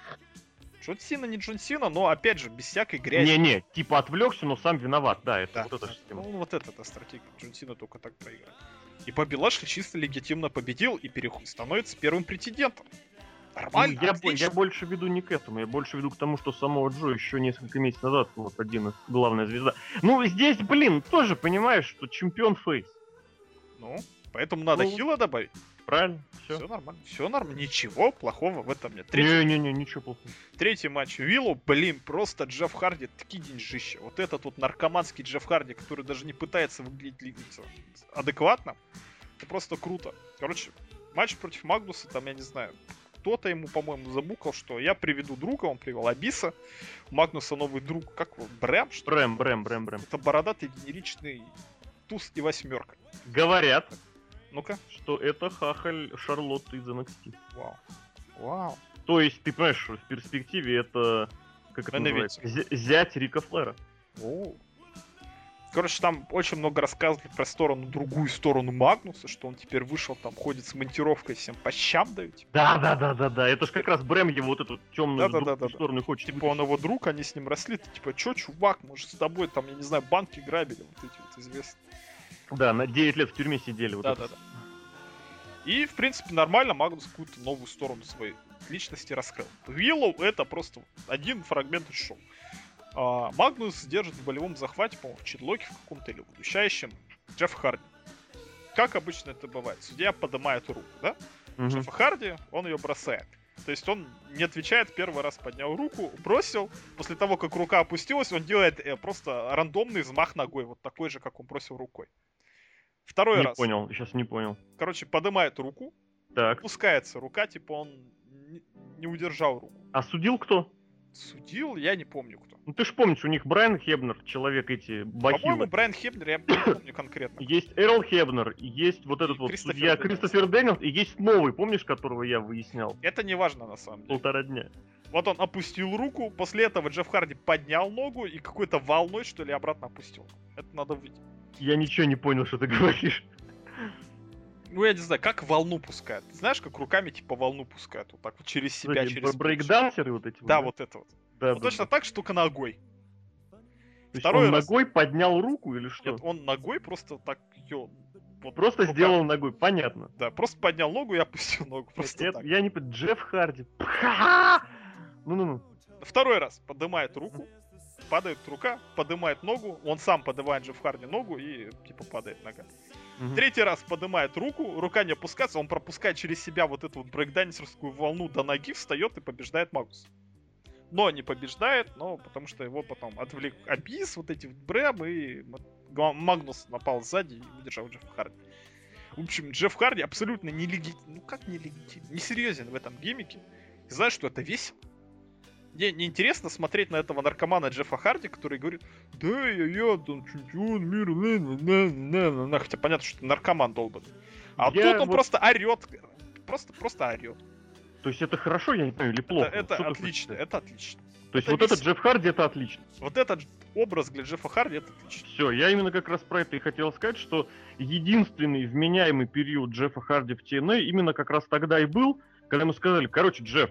Джон Сина не Джон Сина, но опять же, без всякой грязи. Не-не, типа отвлекся, но сам виноват, да, это Да, вот эта да. же тема. Ну, вот это стратегия. Джон Сина только так проиграет. И Бобби Лэшли чисто легитимно победил и переход становится первым претендентом. Нормально, Ну, я, отлично. я больше веду не к этому, я больше веду к тому, что самого Джо еще несколько месяцев назад вот один из главная звезда. Ну, здесь, блин, тоже понимаешь, что чемпион фейс. Ну, поэтому надо Ну, хила добавить. Правильно? Все Все. нормально. Все нормально. Ничего плохого в этом нет. Третий, Не-не-не, ничего плохого. третий матч Виллу, блин, просто Джефф Харди, такие деньжища. Вот этот вот наркоманский Джефф Харди, который даже не пытается выглядеть адекватно. Это просто круто. Короче, матч против Магнуса, там, я не знаю, кто-то ему, по-моему, забукал, что я приведу друга, он привел Абиса. У Магнуса новый друг, как его, Брэм, что? Брэм, Брэм, Брэм, Брэм. Это бородатый генеричный туз и восьмерка. Говорят, Ну-ка. что это хахаль Шарлотты из NXT. Вау. Вау. То есть, ты понимаешь, что в перспективе это... Как это Main называется? Зя- Зять Рика Флера. О. Короче, там очень много рассказывали про сторону, другую сторону Магнуса, что он теперь вышел, там ходит с монтировкой, всем по щам дают. Типа, Да, да, да, да, да. Это ж как раз Брэм его вот эту темную Да-да-да-да-да. сторону хочет. типа он его друг, они с ним росли. Ты типа, чё, чувак, мы же с тобой там, я не знаю, банки грабили, вот эти вот известные. Да, на 9 лет в тюрьме сидели. Вот это. Да-да-да. И, в принципе, нормально Магнус какую-то новую сторону своей личности раскрыл. Виллоу это просто один фрагмент из шоу. А, Магнус держит в болевом захвате, по-моему, в chinlock е в каком-то или в удушающем Джефф Харди. Как обычно это бывает. Судья поднимает руку, да? Мгм. Джеффа Харди, он ее бросает. То есть он не отвечает, первый раз поднял руку, бросил. После того, как рука опустилась, он делает э, просто рандомный взмах ногой, вот такой же, как он бросил рукой. Второй Не раз. понял, сейчас не понял. Короче, поднимает руку, Так. опускается рука, типа он не, не удержал руку. А судил кто? Судил, я не помню кто. Ну ты ж помнишь, у них Брайан Хебнер, человек эти, По-моему, бахилы. Брайан Хебнер, я не помню конкретно. Есть Эрл Хебнер, есть вот этот И вот Кристофер судья Дэниелс. Кристофер Дэниелс, и есть новый, помнишь, которого я выяснял? Это не важно на самом деле. Полтора дня. Вот он опустил руку, после этого Джефф Харди поднял ногу и какой-то волной, что ли, обратно опустил. Это надо увидеть. Я ничего не понял, что ты говоришь. Ну, я не знаю, как волну пускают. Ты знаешь, как руками типа волну пускают? Вот так вот через себя, Эти через... брейкдансеры вот эти. Да, вот это вот. Да, Вот да, точно да. так, штука ногой. То второй он раз. ногой поднял руку или что? Нет, он ногой просто так ее... Вот, Просто рука- сделал ногой, понятно. Да, просто поднял ногу и опустил ногу. Просто Это- так. я не понимаю, Джефф Харди. Ну-ну-ну. Второй раз поднимает руку, падает рука, поднимает ногу, он сам поднимает Джефф Харди ногу и типа падает нога. Мгм. Третий раз поднимает руку, рука не опускается, он пропускает через себя вот эту вот брейкдансерскую волну до ноги, встает и побеждает Магус. Но не побеждает, но потому что его потом отвлек Абис, вот эти вот Брэм, и Магнус напал сзади и удержал Джефф Харди. В общем, Джефф Харди абсолютно не легитим, ну как не легитим, не серьезен в этом гиммике. И знаешь, что это весело. Мне неинтересно смотреть на этого наркомана Джеффа Харди, который говорит, да, я, я там чемпион мира, на, на, на, на, на, на». хотя понятно, что наркоман долбан. А Я тут он вот- просто орет, просто, просто орет. То есть это хорошо, я не понимаю, или плохо? Это, это отлично, это отлично. То есть это вот этот весело. Джефф Харди это отлично. Вот этот образ для Джеффа Харди, это отлично. Все, я именно как раз про это и хотел сказать, что единственный вменяемый период Джеффа Харди в TNA именно как раз тогда и был, когда ему сказали, короче, Джефф,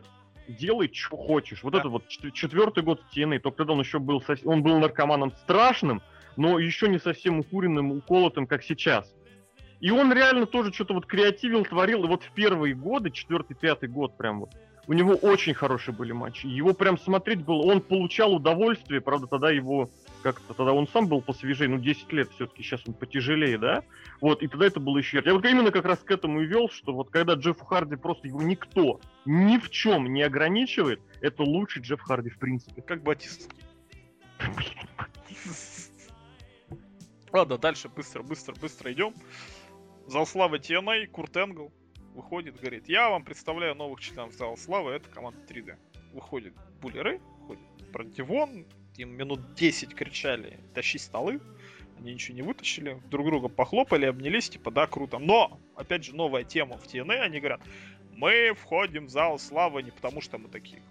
делай, что хочешь. Вот Да. это вот чет- четвертый год TNA, только тогда он еще был, сос- он был наркоманом страшным, но еще не совсем укуренным, уколотым, как сейчас. И он реально тоже что-то вот креативил, творил, и вот в первые годы, четвертый, пятый год прям вот, у него очень хорошие были матчи. Его прям смотреть было, он получал удовольствие, правда, тогда его как-то тогда он сам был посвежее, ну 10 лет все-таки, сейчас он потяжелее, да? Вот, и тогда это было еще ярче. Я вот именно как раз к этому и вел, что вот когда Джефф Харди просто его никто ни в чем не ограничивает, это лучший Джефф Харди в принципе. Как Батист. Ладно, дальше быстро, быстро, быстро идем. Зал славы TNA, Курт Энгл выходит, говорит, я вам представляю новых членов Зала славы, это команда 3D. Выходит Буллеры, выходит Брандивон, им минут 10 кричали, тащи столы, они ничего не вытащили, друг друга похлопали, обнялись, типа, да, круто. Но, опять же, новая тема в TNA, они говорят, мы входим в зал славы не потому, что мы такие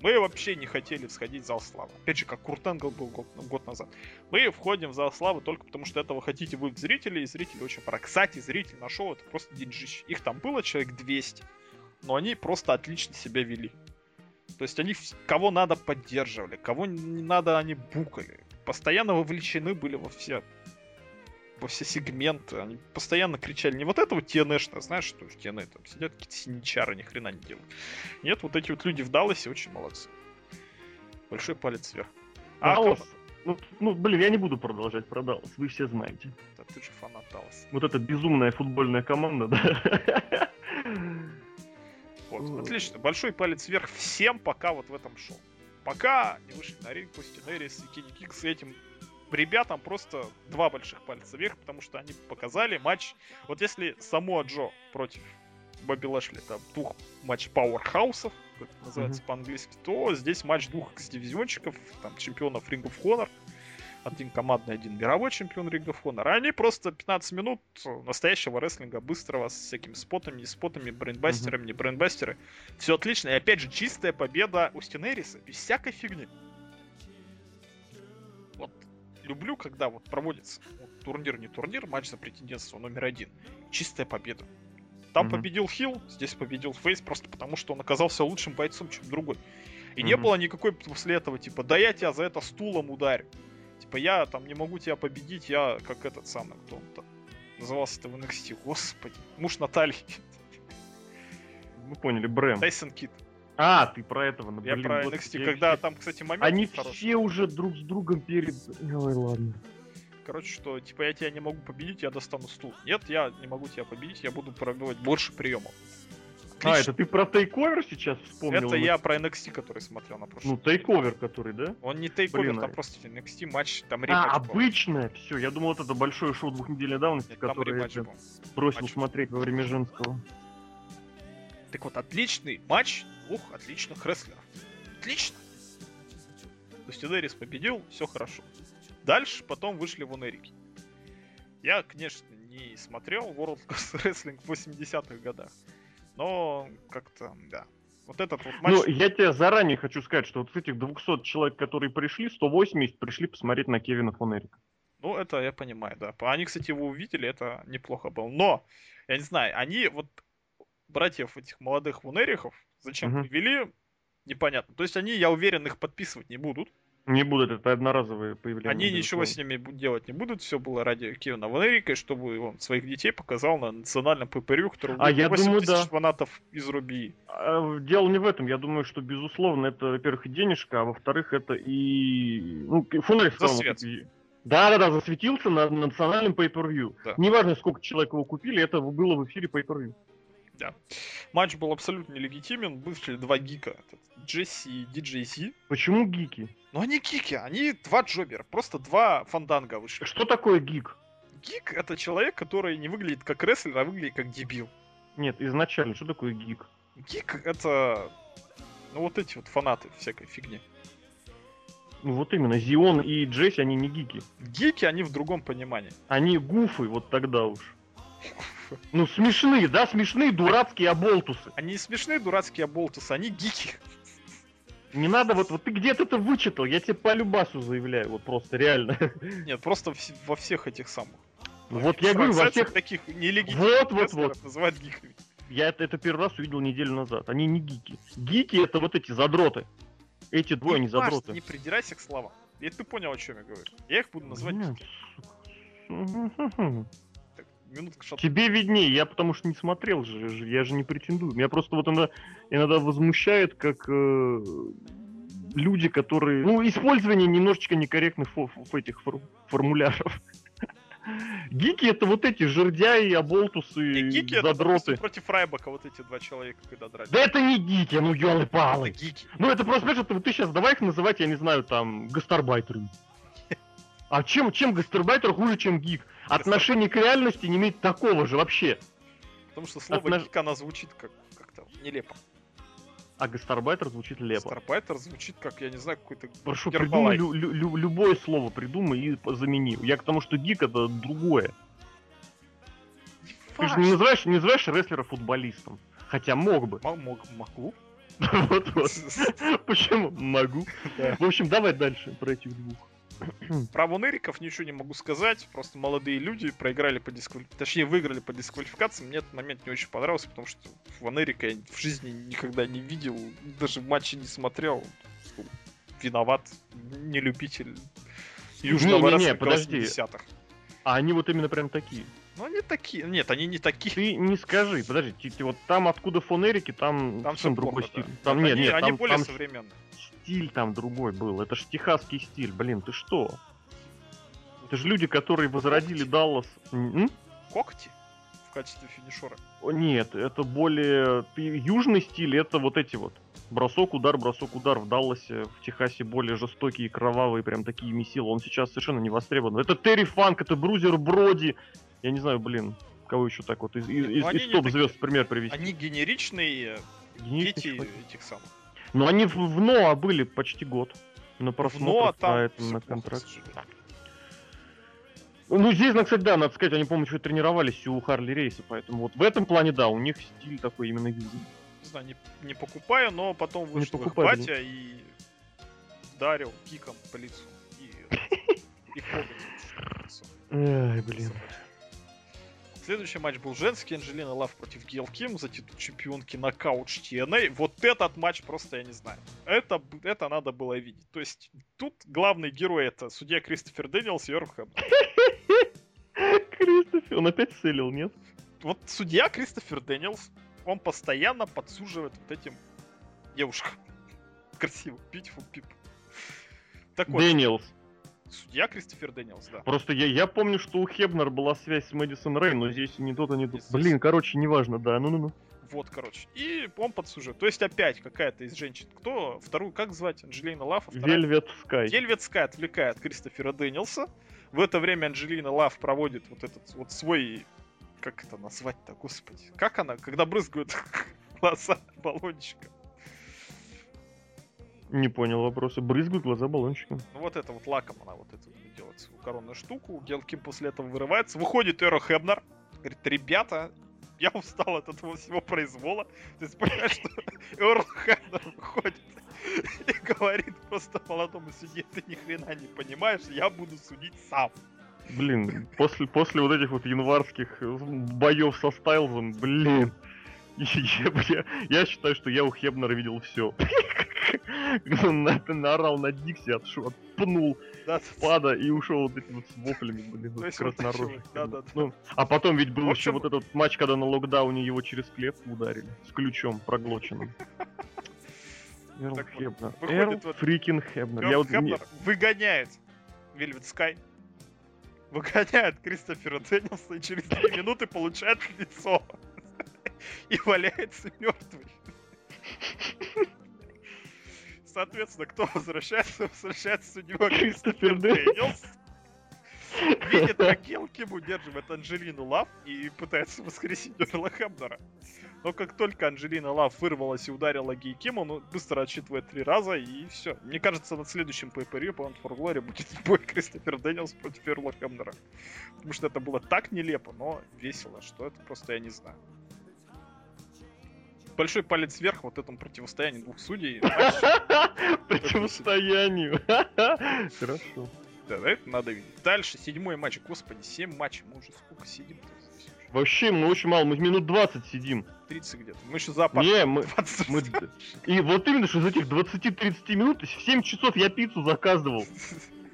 мы вообще не хотели сходить в зал славы. Опять же, как Курт Энгл был год, год назад. Мы входим в зал славы только потому, что этого хотите вы зрители, и зрители очень пора. Кстати, зритель на шоу это просто деньжище. Их там было человек 200, но они просто отлично себя вели. То есть они кого надо поддерживали, кого не надо они букали. Постоянно вовлечены были во все во все сегменты. Они постоянно кричали не вот это вот TNA, знаешь, что в TNA там сидят какие-то синичары, ни хрена не делают. Нет, вот эти вот люди в Далласе очень молодцы. Большой палец вверх. А, Даллас, ну, ну, блин, я не буду продолжать про Даллас, вы все знаете. Да ты же фанат Далласа. Вот эта безумная футбольная команда, да. Вот, отлично. Большой палец вверх всем пока вот в этом шоу. Пока не вышли на ринг Кости Нерис и Кенни Кикс этим ребятам просто два больших пальца вверх, потому что они показали матч. Вот если само Джо против Бобби Лэшли, это двух матч пауэрхаусов, как это называется mm-hmm. по-английски, то здесь матч двух экс-дивизиончиков, там, чемпионов Ring of Honor, один командный, один мировой чемпион Ring of Honor. Они просто 15 минут настоящего рестлинга, быстрого, с всякими спотами, не спотами, брейнбастерами, mm-hmm. не брейнбастеры. Все отлично. И опять же, чистая победа у Стенериса, без всякой фигни. Вот люблю, когда вот проводится вот, турнир, не турнир, матч за претендентство номер один. Чистая победа. Там mm-hmm. победил Хилл, здесь победил Фейс, просто потому что он оказался лучшим бойцом, чем другой. И mm-hmm. не было никакой после этого, типа, да я тебя за это стулом ударю. Типа, я там не могу тебя победить, я как этот самый, кто он-то назывался-то в NXT, господи, муж Натальи. Мы поняли, Брэм. Тайсон Кит. А, ты про этого, ну, Я про NXT, когда все... там, кстати, момент Они хороший. все уже друг с другом перед... Ой, ладно. Короче, что, типа, я тебя не могу победить, я достану стул. Нет, я не могу тебя победить, я буду пробивать больше приемов. А, это ты про тейковер сейчас вспомнил? Это я про NXT, который смотрел на прошлом. Ну, тейковер, который, да? Он не тейковер, там просто NXT матч, там рематч А, обычное, все, я думал, вот это большое шоу двухнедельной давности, Нет, которое я бросил матч. смотреть во время женского. Так вот, отличный матч двух отличных рестлеров. Отлично! То есть Эдерис победил, все хорошо. Дальше потом вышли в Онерики. Я, конечно, не смотрел World Class Wrestling в 80-х годах. Но как-то, да. Вот этот вот матч... Ну, я тебе заранее хочу сказать, что вот с этих 200 человек, которые пришли, 180 пришли посмотреть на Кевина Фонерика. Ну, это я понимаю, да. Они, кстати, его увидели, это неплохо было. Но, я не знаю, они вот братьев этих молодых вунерихов зачем угу. привели, непонятно. То есть они, я уверен, их подписывать не будут. Не будут, это одноразовые появления. Они ничего с ними делать не будут, все было ради Кевина Валерика, чтобы он своих детей показал на национальном ППРЮ, который а я думаю, да. фанатов из Руби. А, дело не в этом, я думаю, что, безусловно, это, во-первых, и денежка, а во-вторых, это и... Ну, Фонарик Засвет. Да, да, да, засветился на национальном pay-per-view. Да. Неважно, сколько человек его купили, это было в эфире pay-per-view. Да. Матч был абсолютно нелегитимен. Вышли два гика. Джесси и Зи. Почему гики? Ну они гики, они два джобера. Просто два фанданга вышли. Что такое гик? Гик это человек, который не выглядит как рестлер, а выглядит как дебил. Нет, изначально, что такое гик? Гик это... Ну вот эти вот фанаты всякой фигни. Ну вот именно, Зион и Джесси, они не гики. Гики, они в другом понимании. Они гуфы, вот тогда уж. Ну, смешные, да, смешные дурацкие оболтусы. Они смешные дурацкие оболтусы, они гики. Не надо, вот, вот ты где-то это вычитал, я тебе по любасу заявляю, вот просто реально. Нет, просто в, во всех этих самых. Вот я говорю, во всех таких нелегитимных вот, вот, вот. называют гиками. Я это, это первый раз увидел неделю назад. Они не гики. Гики это вот эти задроты. Эти двое не, не задроты. Не придирайся к словам. И ты понял, о чем я говорю. Я их буду называть Нет. Минутка шат... Тебе виднее, я потому что не смотрел же, я же не претендую. Меня просто вот иногда, иногда возмущает, как э, люди, которые... Ну, использование немножечко некорректных фо- этих фор- формуляров. Гики это вот эти жердяи, оболтусы, Не гики, это задроты. допустим, против Райбака вот эти два человека, когда дрались. Да это не гики, ну это елы-палы. гики. Ну это просто, это вот ты сейчас давай их называть, я не знаю, там, гастарбайтерами. А чем, чем гастарбайтер хуже, чем гик? Отношение к реальности не имеет такого же вообще. Потому что слово Отнож- гик, она звучит как как-то нелепо. А гастарбайтер звучит лепо. Старбайтер звучит как, я не знаю, какой-то Прошу, Гербалайф. придумай лю- лю- лю- любое слово придумай и замени. Я к тому, что гик это другое. Ты же не называешь, не называешь рестлера футболистом. Хотя мог бы. М- мог- Могу. Вот, вот. Почему? Могу. В общем, давай дальше про этих двух. Про Вонериков ничего не могу сказать. Просто молодые люди проиграли по дисквалификации. Точнее, выиграли по дисквалификации. Мне этот момент не очень понравился, потому что Вонерика я в жизни никогда не видел. Даже в матче не смотрел. Виноват. Не любитель южного Не-не-не, рестлинга подожди. 80-х. А они вот именно прям такие. Ну, они такие. Нет, они не такие. Ты не скажи, подожди, вот там, откуда фон Эрики, там, Там все другой плохо, стиль. да. Там Нет, нет, они, нет, они там, более там современные. Стиль там другой был. Это ж техасский стиль, блин, ты что? Это же люди, которые возродили Даллас. М? Когти в качестве финишера. О, Нет, это более южный стиль, это вот эти вот. Бросок, удар, бросок, удар. В Далласе, в Техасе более жестокие, кровавые, прям такие месила. Он сейчас совершенно не востребован. Это Терри Фанк, это Брузер Броди. Я не знаю, блин, кого еще так вот из, из, Ну, из- из топ-звезд пример привести. Они генеричные Генеричный дети этих самых. Но они в, в НОА были почти год. На Но просмотрах там на контракт. Ну, здесь, ну, кстати, да, надо сказать, они, по-моему, еще тренировались у Харли Рейса, поэтому вот в этом плане, да, у них стиль такой именно. Не знаю, не, не покупаю, но потом вышел их батя и вдарил киком по лицу. И, и лицо. Ай, блин. Следующий матч был женский. Анджелина Лав против Гейл Ким за титул чемпионки Knockout TNA. Вот этот матч просто я не знаю. Это, это надо было видеть. То есть тут главный герой это судья Кристофер Дэниелс и. Кристофер, он опять целил, нет? Вот судья Кристофер Дэниелс, он постоянно подсуживает вот этим девушкам. Красиво. Beautiful people. Так вот, Дэниелс. Судья Кристофер Дэниелс, да. Просто я, я помню, что у Хебнер была связь с Мэдисон Рейн, но здесь ни тот, ни тот. Здесь- Блин, короче, неважно, да, ну-ну-ну. Вот, короче. И он подсуживает. То есть опять какая-то из женщин. Кто? Вторую, как звать? Анджелина Лав? а вторая- Вельвет Скай. Отвлекает Кристофера Дэнилса. В это время Анджелина Лав проводит вот этот вот свой... Как это назвать-то, господи? Как она, когда брызгают глаза баллончиком? Не понял вопроса. Брызгают глаза баллончиком. Ну вот это вот лаком она вот эту делает свою коронную штуку. Гел Ким после этого вырывается. Выходит Эро Хебнер. Говорит, ребята, я устал от этого всего произвола. Есть понимаешь, что Эрл Хебнер выходит и говорит просто молодому судье, ты ни хрена не понимаешь, я буду судить сам. Блин, после, после вот этих вот январских боев со Стайлзом, блин. Я, я- я считаю, что я у Хебнера видел все. Он на- наорал на Дикси, отпнул Да, пада и ушел вот этими вот с воплями, блин, вот краснорожий. Ну, а потом ведь был еще вот этот матч, когда на локдауне его через клетку ударили. С ключом проглоченным. Эрл Так Хебнер. Эрл вот фрикин Хебнер. Я Эрл вот не- Хебнер выгоняет Вельвет Скай, выгоняет Кристофера Дэнилса и через 3 минуты получает лицо и валяется мертвый. Соответственно, кто возвращается? Возвращается судья Кристофер. Дэнилс. Видит, как Гейл Ким удерживает Анджелину Лав и пытается воскресить Эрла Хебнера. Но как только Анджелина Лав вырвалась и ударила Гейл Ким, он быстро отсчитывает три раза и все. Мне кажется, на следующем pay-per-view по for Glory будет бой Кристофер Дэнилс против Эрла Хебнера. Потому что это было так нелепо, но весело, что это просто я не знаю. Большой палец вверх вот этому противостоянию двух судей. Противостоянию. Хорошо. Да, это надо видеть. Дальше, седьмой матч. Господи, 7 матчей. Мы уже сколько сидим? Вообще, мы очень мало, мы минут 20 сидим. 30 где-то. Мы еще зоопарк Не, мы, 20 мы- И вот именно, что из этих 20-30 минут, в 7 часов я пиццу заказывал.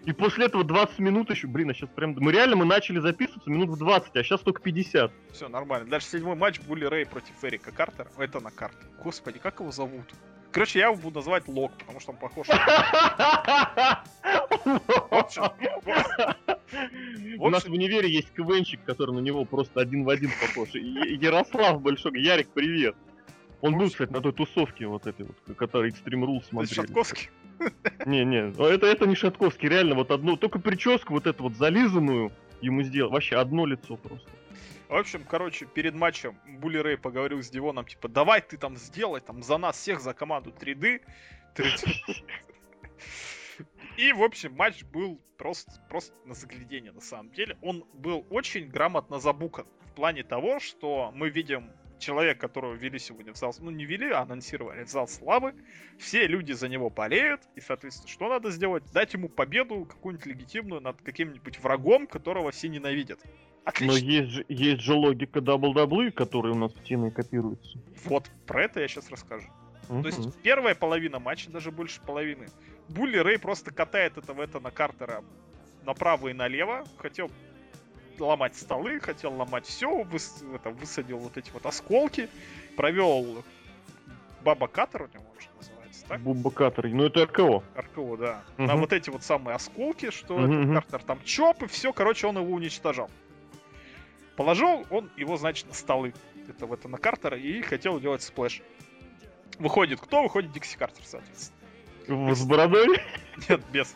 И после этого 20 минут еще, блин, а сейчас прям... Мы реально, мы начали записываться минут в 20, а сейчас только 50. Все нормально. Дальше седьмой матч Булли Рэй против Эрика Картера. Это на карте. Господи, как его зовут? Короче, я его буду называть Лок, потому что он похож У нас в универе есть КВНчик, который на него просто один в один похож. Ярослав Большой. Ярик, привет. Он был, кстати, на той тусовке вот этой вот, который Extreme Rules Это смотрели. Шатковский. Не, не, это, это не Шатковский, реально, вот одно, только прическу вот эту вот зализанную ему сделал. Вообще одно лицо просто. В общем, короче, перед матчем Булли Рэй поговорил с Дивоном, типа, давай ты там сделай там за нас всех, за команду 3D. 3D. И, в общем, матч был просто, просто на заглядение, на самом деле. Он был очень грамотно забукан. В плане того, что мы видим человек, которого ввели сегодня в зал, ну не ввели, а анонсировали в зал славы, все люди за него болеют, и, соответственно, что надо сделать? Дать ему победу какую-нибудь легитимную над каким-нибудь врагом, которого все ненавидят. Но Отлично. есть же, есть же логика WWE, которая у нас в TNA копируется. Вот про это я сейчас расскажу. То Мгм. есть первая половина матча, даже больше половины, Булли Рэй просто катает этого Этана Картера направо и налево, хотел ломать столы, хотел ломать все, это, высадил вот эти вот осколки, провел Bubba Cutter у него, что называется, так? Каттер. Ну это RKO. RKO, да. Мгм. На вот эти вот самые осколки, что Мгм, этот. Картер там chop, и все, короче, он его уничтожал. Положил он его, значит, на столы. Этого Этана Картера и хотел делать splash. Выходит кто? Выходит Дикси Картер, соответственно. С бородой? Нет, без.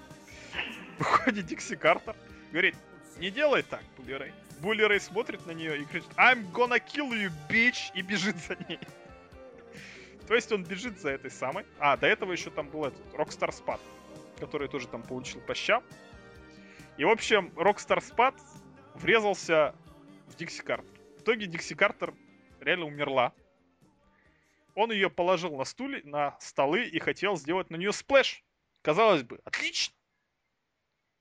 Выходит Дикси Картер, говорит, не делай так, Булли. Булли смотрит на нее и кричит, I'm gonna kill you, bitch, и бежит за ней. То есть он бежит за этой самой. А, до этого еще там был этот, Rockstar Spud, который тоже там получил по щам. И, в общем, Rockstar Spud врезался в Дикси Картер. В итоге Дикси Картер реально умерла. Он ее положил на стуле, на столы и хотел сделать на нее сплэш. Казалось бы, отлично.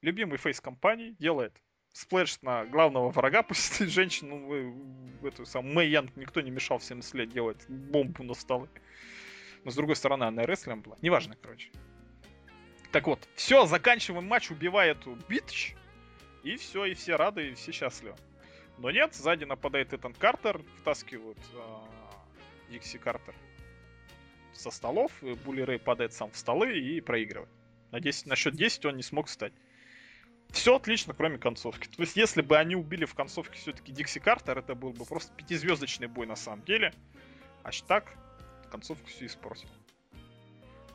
Любимый фейс компании делает сплэш на главного врага, пусть ты женщину, ну, эту самую Мэй Янг никто не мешал в 70 лет делать бомбу на столы. Но с другой стороны, она рестлером была. Неважно, короче. Так вот, все, заканчиваем матч, убивая эту bitch. И все, и все рады, и все счастливы. Но нет, сзади нападает Этан Картер, вытаскивает, Дикси Картер со столов, и Булли Рэй падает сам в столы и проигрывает. На, 10, на счет 10 он не смог встать. Все отлично, кроме концовки. То есть, если бы они убили в концовке все-таки Дикси Картер, это был бы просто пятизвездочный бой на самом деле. А так, концовку все испортил.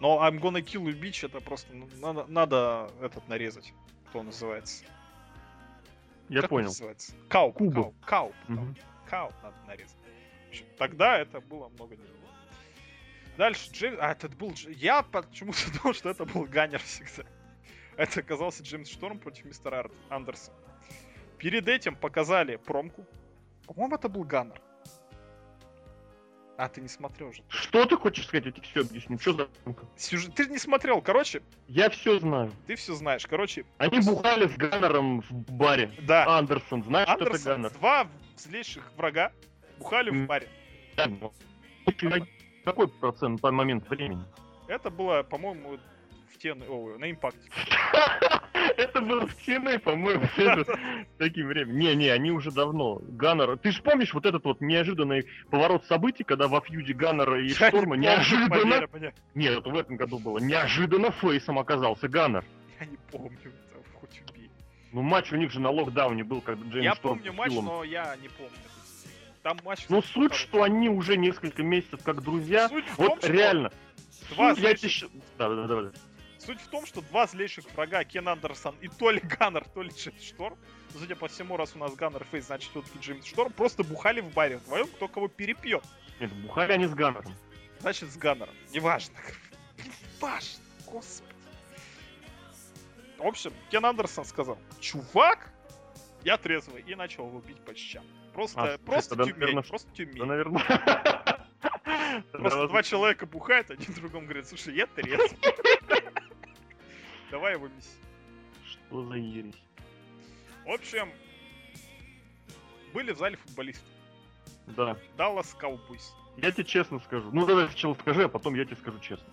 Но I'm gonna kill you, bitch, это просто надо, надо этот нарезать. Кто называется? Я Как он понял. называется? Кауп. Куба. Кауп. Кауп. Мгм. Кауп надо нарезать. Общем, тогда это было много не было. Дальше Джеймс... А, это был... Я почему-то думал, что это был Ганнер всегда. Это оказался Джеймс Шторм против мистера Андерсона. Перед этим показали промку. По-моему, это был Ганнер. А, ты не смотрел же. Что ты хочешь сказать? Я тебе все объясню. Что за... Сюжет... Ты не смотрел. Короче, Я все знаю. ты все знаешь. Короче, Они бухали с Ганнером в баре. да. Андерсон, знаешь, что это Андерсон, Ганнер? два злейших врага бухали в баре. Да, Какой процент по момент времени? Это было, по-моему, в те... о, на импакте. Это было в TNA, по-моему, таким временем. Не-не, они уже давно. Ганнер... Ты же помнишь вот этот вот неожиданный поворот событий, когда во фьюде Ганнера и Шторма неожиданно... Нет, в этом году было. Неожиданно фейсом оказался Ганнер. Я не помню, хоть убей. Ну, матч у них же на локдауне был, когда Джеймс Я помню матч, но я не помню. Там матч... Ну, суть, что они уже несколько месяцев как друзья. Суть в том, Вот что реально. два Суть, я тебе Да, да, да, да. Суть в том, что два злейших врага, Кен Андерсон и то ли Ганнер, то ли Джеймс Шторм, судя по всему, раз у нас Ганнер фейс, значит, все-таки Джеймс Шторм, просто бухали в баре вдвоем, кто кого перепьет. Нет, бухали они с Ганнером. Значит, с Ганнером. Неважно. Неважно. Господи. В общем, Кен Андерсон сказал, чувак, я трезвый, и начал его бить по щам. Просто, А, просто тогда, тюмень, наверное, просто Да, тюмень. наверное. Просто два человека бухают, один другому говорит, слушай, я трезвый. Давай его меси. Что за ересь? В общем, были в зале футболисты. Да. Даллас Cowboys. Я тебе честно скажу. Ну, давай сначала скажи, а потом я тебе скажу честно.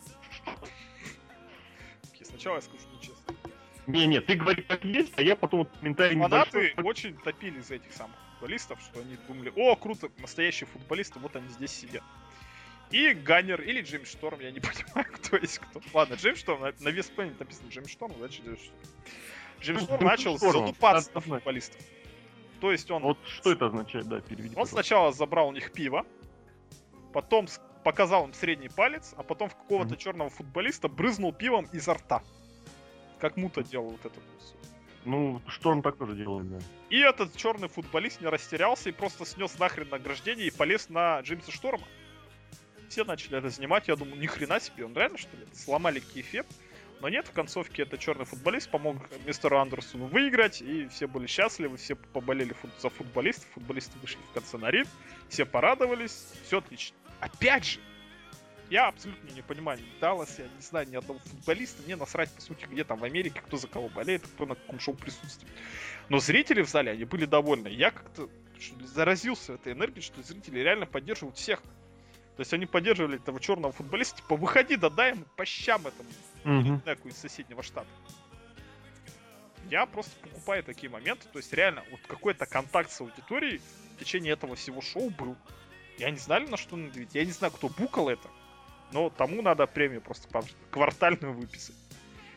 Сначала я скажу нечестно. Не-не, ты говори как есть, а я потом вот комментарий Фанаты небольшой. очень топили за этих самых футболистов, что они думали, о, круто, настоящие футболисты, вот они здесь сидят. И Ганнер или Джеймс Шторм, я не понимаю, кто есть кто. Ладно, Джеймс Шторм, на, на вес написано Джеймс Шторм, значит Джеймс Шторм. Джеймс Шторм начал залупаться на футболистов. То есть он... Вот что это означает, да, переведи. Он сначала забрал у них пиво, потом показал им средний палец, а потом в какого-то mm-hmm. черного футболиста брызнул пивом изо рта. Как Мута делал вот это. Ну, Шторм так тоже делал, да. И этот черный футболист не растерялся и просто снес нахрен награждение и полез на Джеймса Шторма. Все начали это снимать, я думаю, ни хрена себе, он реально что ли? Сломали кейфеп. Но нет, в концовке это черный футболист помог мистеру Андерсону выиграть, и все были счастливы, все поболели фут за футболистов, футболисты вышли в конце на ринг, все порадовались, все отлично. Опять же, я абсолютно не понимаю, Даллас, я не знаю ни одного футболиста, мне насрать, по сути, где там в Америке, кто за кого болеет, кто на каком шоу присутствует. Но зрители в зале, они были довольны. Я как-то заразился этой энергией, что зрители реально поддерживают всех. То есть они поддерживали этого черного футболиста, типа, выходи, да дай ему по щам этому mm-hmm. из соседнего штата. Я просто покупаю такие моменты, то есть реально, вот какой-то контакт с аудиторией в течение этого всего шоу был. Я не знали, на что надавить. Я не знаю, кто букал это. Но тому надо премию просто квартальную выписать.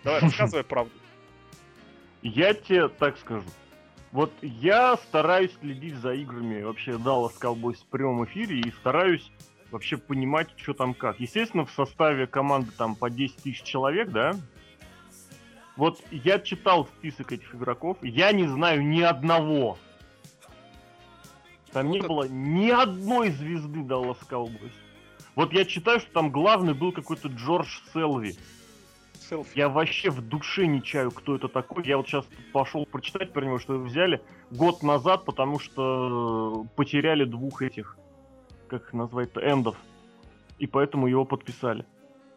Давай, рассказывай правду. Я тебе так скажу. Вот я стараюсь следить за играми вообще Dallas Cowboys в прямом эфире и стараюсь вообще понимать, что там как. Естественно, в составе команды там по 10 тысяч человек, да? Вот я читал список этих игроков, я не знаю ни одного. Там вот не это... было ни одной звезды Dallas Cowboys. Вот я читаю, что там главный был какой-то Джордж Селви. Селфи. Я вообще в душе не чаю, кто это такой. Я вот сейчас пошел прочитать про него, что его взяли год назад, потому что потеряли двух этих, как их назвать-то, эндов. И поэтому его подписали.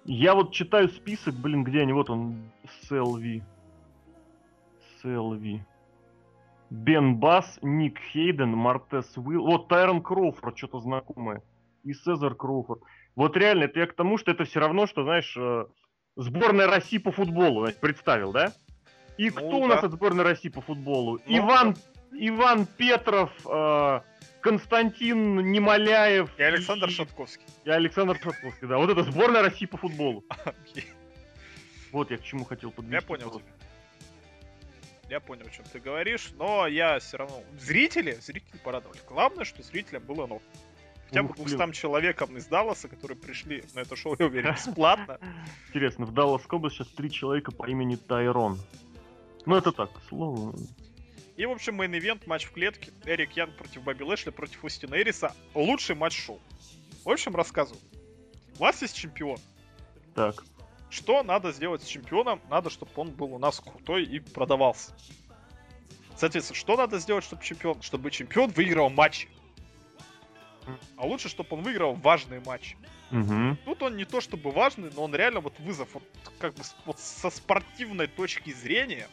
Я вот читаю список, блин, где они, вот он, Селви. Селви. Бен Бас, Ник Хейден, Мартес Уилл. Вот Тайрон Кроуфорд, что-то знакомое и Сезар Кроуфорд. Вот реально, это я к тому, что это все равно, что, знаешь, э, сборная России по футболу, знаешь, представил, да? И ну, кто да. у нас от сборной России по футболу? Ну, Иван, Иван Петров, э, Константин Немоляев. И Александр и... Шатковский. И Александр Шатковский, да. Вот это сборная России по футболу. Вот я к чему хотел подвести. Я понял тебя. Я понял, о чем ты говоришь, но я все равно... Зрители, зрители порадовали. Главное, что зрителям было норм хотя бы 200 человекам из Далласа, которые пришли на это шоу, я уверен, бесплатно. Интересно, в Даллас область сейчас три человека по имени Тайрон. Ну это так, слово. И, в общем, мейн-ивент, матч в клетке. Эрик Янг против Бобби Лэшли против Остина Эриса. Лучший матч шоу. В общем, рассказываю. У вас есть чемпион. Так. Что надо сделать с чемпионом? Надо, чтобы он был у нас крутой и продавался. Соответственно, что надо сделать, чтобы чемпион? Чтобы чемпион выиграл матчи. А лучше, чтобы он выиграл важные матчи. Угу. Тут он не то чтобы важный, но он реально вот вызов, вот, как бы вот со спортивной точки зрения,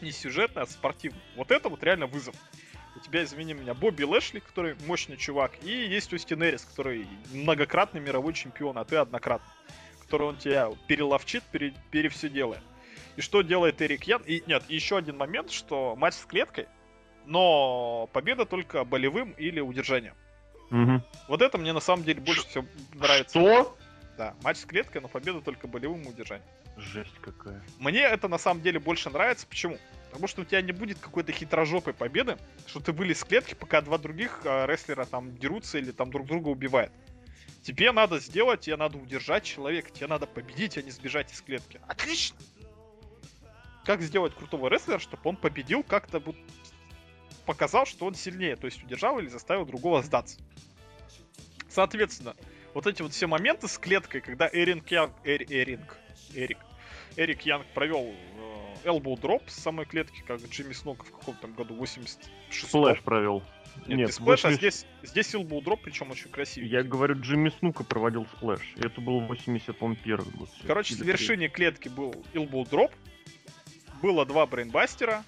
не сюжетный, а спортивный. Вот это вот реально вызов. У тебя, извини меня, Бобби Лэшли, который мощный чувак, и есть Остин Эрис, который многократный мировой чемпион, а ты однократный. Который он тебя переловчит, пере, пере все делает. И что делает Эрик Ян? И нет, еще один момент, что матч с клеткой, но победа только болевым или удержанием. Угу. Вот это мне на самом деле больше всего нравится. Что? Да, матч с клеткой, но победа только болевым удержанием. Жесть какая. Мне это на самом деле больше нравится. Почему? Потому что у тебя не будет какой-то хитрожопой победы, что ты вылез с клетки, пока два других э, рестлера там дерутся или там друг друга убивают. Тебе надо сделать, тебе надо удержать человека, тебе надо победить, а не сбежать из клетки. Отлично! Как сделать крутого рестлера, чтобы он победил как-то вот показал, что он сильнее, то есть удержал или заставил другого сдаться. Соответственно, вот эти вот все моменты с клеткой, когда Эринг Эринг, Эрик, Эрик Янг провел э, elbow drop с самой клетки, как Джимми Снука в каком-то году 86 Сплэш провел. Нет, Нет не сплэш, 80... а здесь, здесь elbow drop, причем очень красивый. Я говорю, Джимми Снука проводил сплэш. Это был 81 год. Короче, с вершине клетки был elbow drop, было два брейнбастера,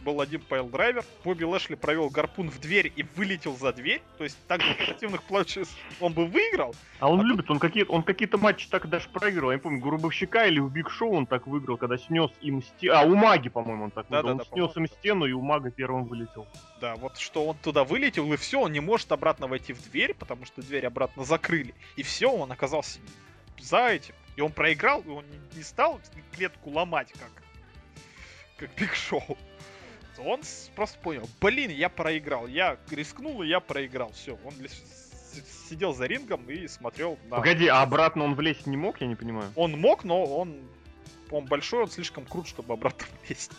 был один пайл-драйвер, Бобби Лэшли провел гарпун в дверь и вылетел за дверь, то есть так в спортивных плачах он бы выиграл. А он а любит, он какие-то он какие-то матчи так даже проигрывал. Я не помню, Гробовщика или у Биг Шоу он так выиграл, когда снес им стену. А, Умаги, по-моему, он так да, выиграл. Да, он да, снес им стену, и Умага первым вылетел. Да, вот что он туда вылетел, и все, он не может обратно войти в дверь, потому что дверь обратно закрыли. И все, он оказался за этим. И он проиграл, и он не стал клетку ломать, как, как Биг Шоу. Он просто понял, блин, я проиграл. Я рискнул, и я проиграл. Все, он сидел за рингом и смотрел на... Погоди, а обратно он влезть не мог, я не понимаю? Он мог, но он, он большой, он слишком крут, чтобы обратно влезть.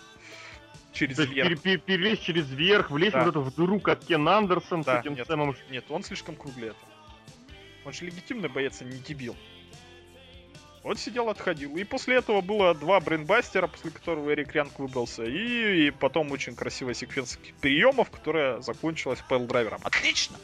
Через верх. Пер, перелезть через верх, влезть да. вот эту в дыру, как Кен Андерсон да, с этим нет, самым... Нет, он слишком крут для этого. Он же легитимный боец, а не дебил. Вот сидел, отходил. И после этого было два брейнбастера, после которого Эрик Янг выбрался. И, и потом очень красивая секвенция приемов, которая закончилась пэл-драйвером. Отлично!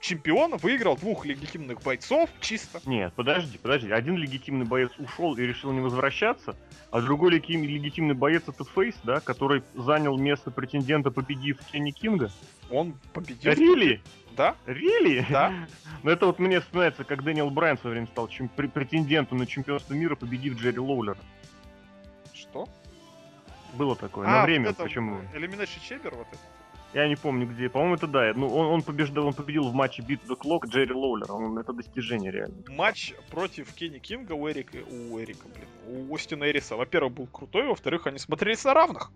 Чемпион выиграл двух легитимных бойцов чисто. Нет, подожди, подожди. Один легитимный боец ушел и решил не возвращаться, а другой легитимный боец это Фейс, да, который занял место претендента, победив Кенни Кинга. Он победил. Рили? Да? Рили? Да. Ну это вот мне вспоминается, как Дэниел Брайан в свое время стал чем претендентом на чемпионство мира, победив Джерри Лоулера. Что? Было такое, а, на время, это почему? Elimination Chamber вот это? Я не помню где. По-моему, это да. Ну, он, он, побеждал, он победил в матче Beat the Clock Джерри Лоулера. Он, это достижение реально. Матч против Кенни Кинга у Эрика, у Эрика, блин, у Остина Эриса. Во-первых, был крутой, во-вторых, они смотрелись на равных.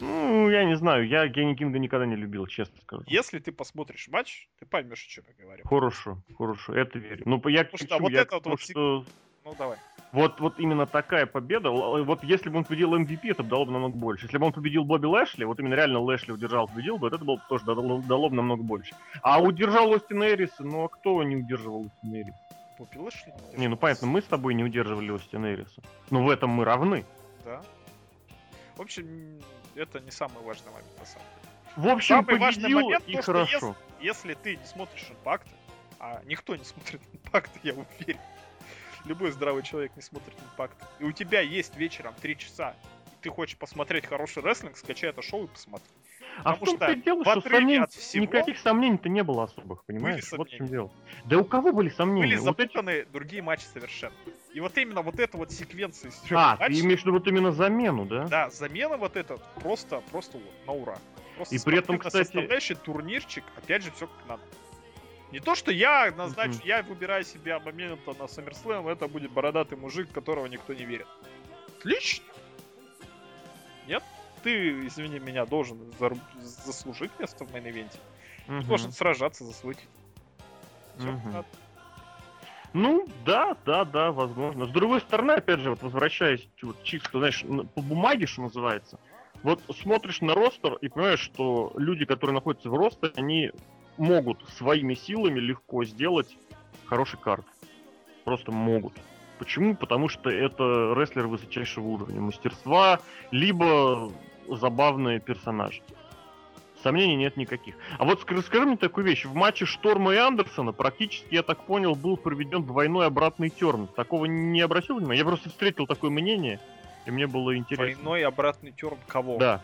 Ну, я не знаю, я Генни Кинга никогда не любил, честно скажу. Если ты посмотришь матч, ты поймешь, о чем я говорю. Хорошо, хорошо, это верю. Ну, я Потому что, вот я это вот, что... Ну, давай. Вот, вот именно такая победа, вот если бы он победил MVP, это бы дало бы намного больше. Если бы он победил Бобби Лэшли, вот именно реально Лэшли удержал, победил бы, это было бы тоже дало, дало бы намного больше. А удержал Остин Эриса, ну а кто не удерживал Остин Эриса? Бобби Лэшли не Не, ну понятно, мы с тобой не удерживали Остин Эриса. Но в этом мы равны. Да. В общем, это не самый важный момент на самом деле. В общем, самый важный момент, и то, хорошо. Что если, если ты не смотришь импакт, а никто не смотрит импакт, я уверен. Любой здравый человек не смотрит импакт. И у тебя есть вечером 3 часа, и ты хочешь посмотреть хороший рестлинг, скачай это шоу и посмотри. А в том-то дело, что сомнений, всего, никаких сомнений-то не было особых, понимаешь? Вот в чем дело. Да у кого были сомнения? Были запутаны вот эти... другие матчи совершенно. И вот именно вот эта вот секвенция из трех А, матчей, ты имеешь в виду вот именно замену, да? Да, замена вот эта просто, просто вот, на ура. Просто и при этом, кстати... составляющий турнирчик, опять же, все как надо. Не то, что я назначу, mm-hmm. я выбираю себе момента на SummerSlam, это будет бородатый мужик, которого никто не верит. Отлично! Нет? ты, извини меня, должен за... заслужить место в мейн-ивенте. Ты должен сражаться за свой титул. Все, угу. Ну, да, да, да, возможно. С другой стороны, опять же, вот возвращаясь вот, чисто, знаешь, по бумаге, что называется, вот смотришь на ростер и понимаешь, что люди, которые находятся в ростере, они могут своими силами легко сделать хороший карт. Просто могут. Почему? Потому что это рестлер высочайшего уровня мастерства, либо забавные персонажи. Сомнений нет никаких. А вот расскажи мне такую вещь. В матче Шторма и Андерсона практически, я так понял, был проведен двойной обратный терн. Такого не обратил внимания? Я просто встретил такое мнение, и мне было интересно. Двойной обратный терн кого? Да.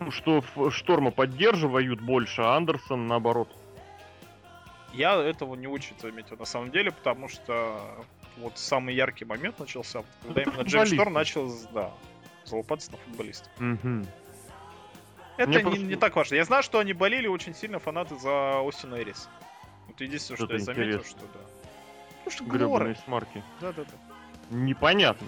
Ну, что Шторма поддерживают больше, а Андерсон наоборот. Я этого не очень заметил на самом деле, потому что вот самый яркий момент начался, когда именно Джейк Шторм начал, да, залупаться на футболиста. Угу. Это не, просто... не так важно. Я знаю, что они болели очень сильно фанаты за Остина Эрис. Вот единственное, что, что я заметил, интересно. что да. Потому что Гребаные смарки. Да-да-да. Непонятно.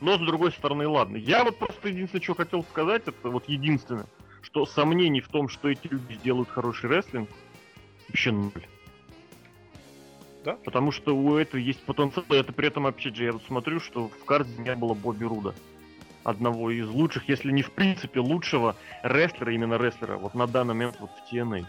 Но с другой стороны, ладно. Я вот просто единственное, что хотел сказать, это вот единственное, что сомнений в том, что эти люди сделают хороший рестлинг, вообще ноль. Да? Потому что у этого есть потенциал, и это при этом, опять же, я вот смотрю, что в карте не было Бобби Руда одного из лучших, если не в принципе лучшего рестлера, именно рестлера, вот на данный момент вот в TNA.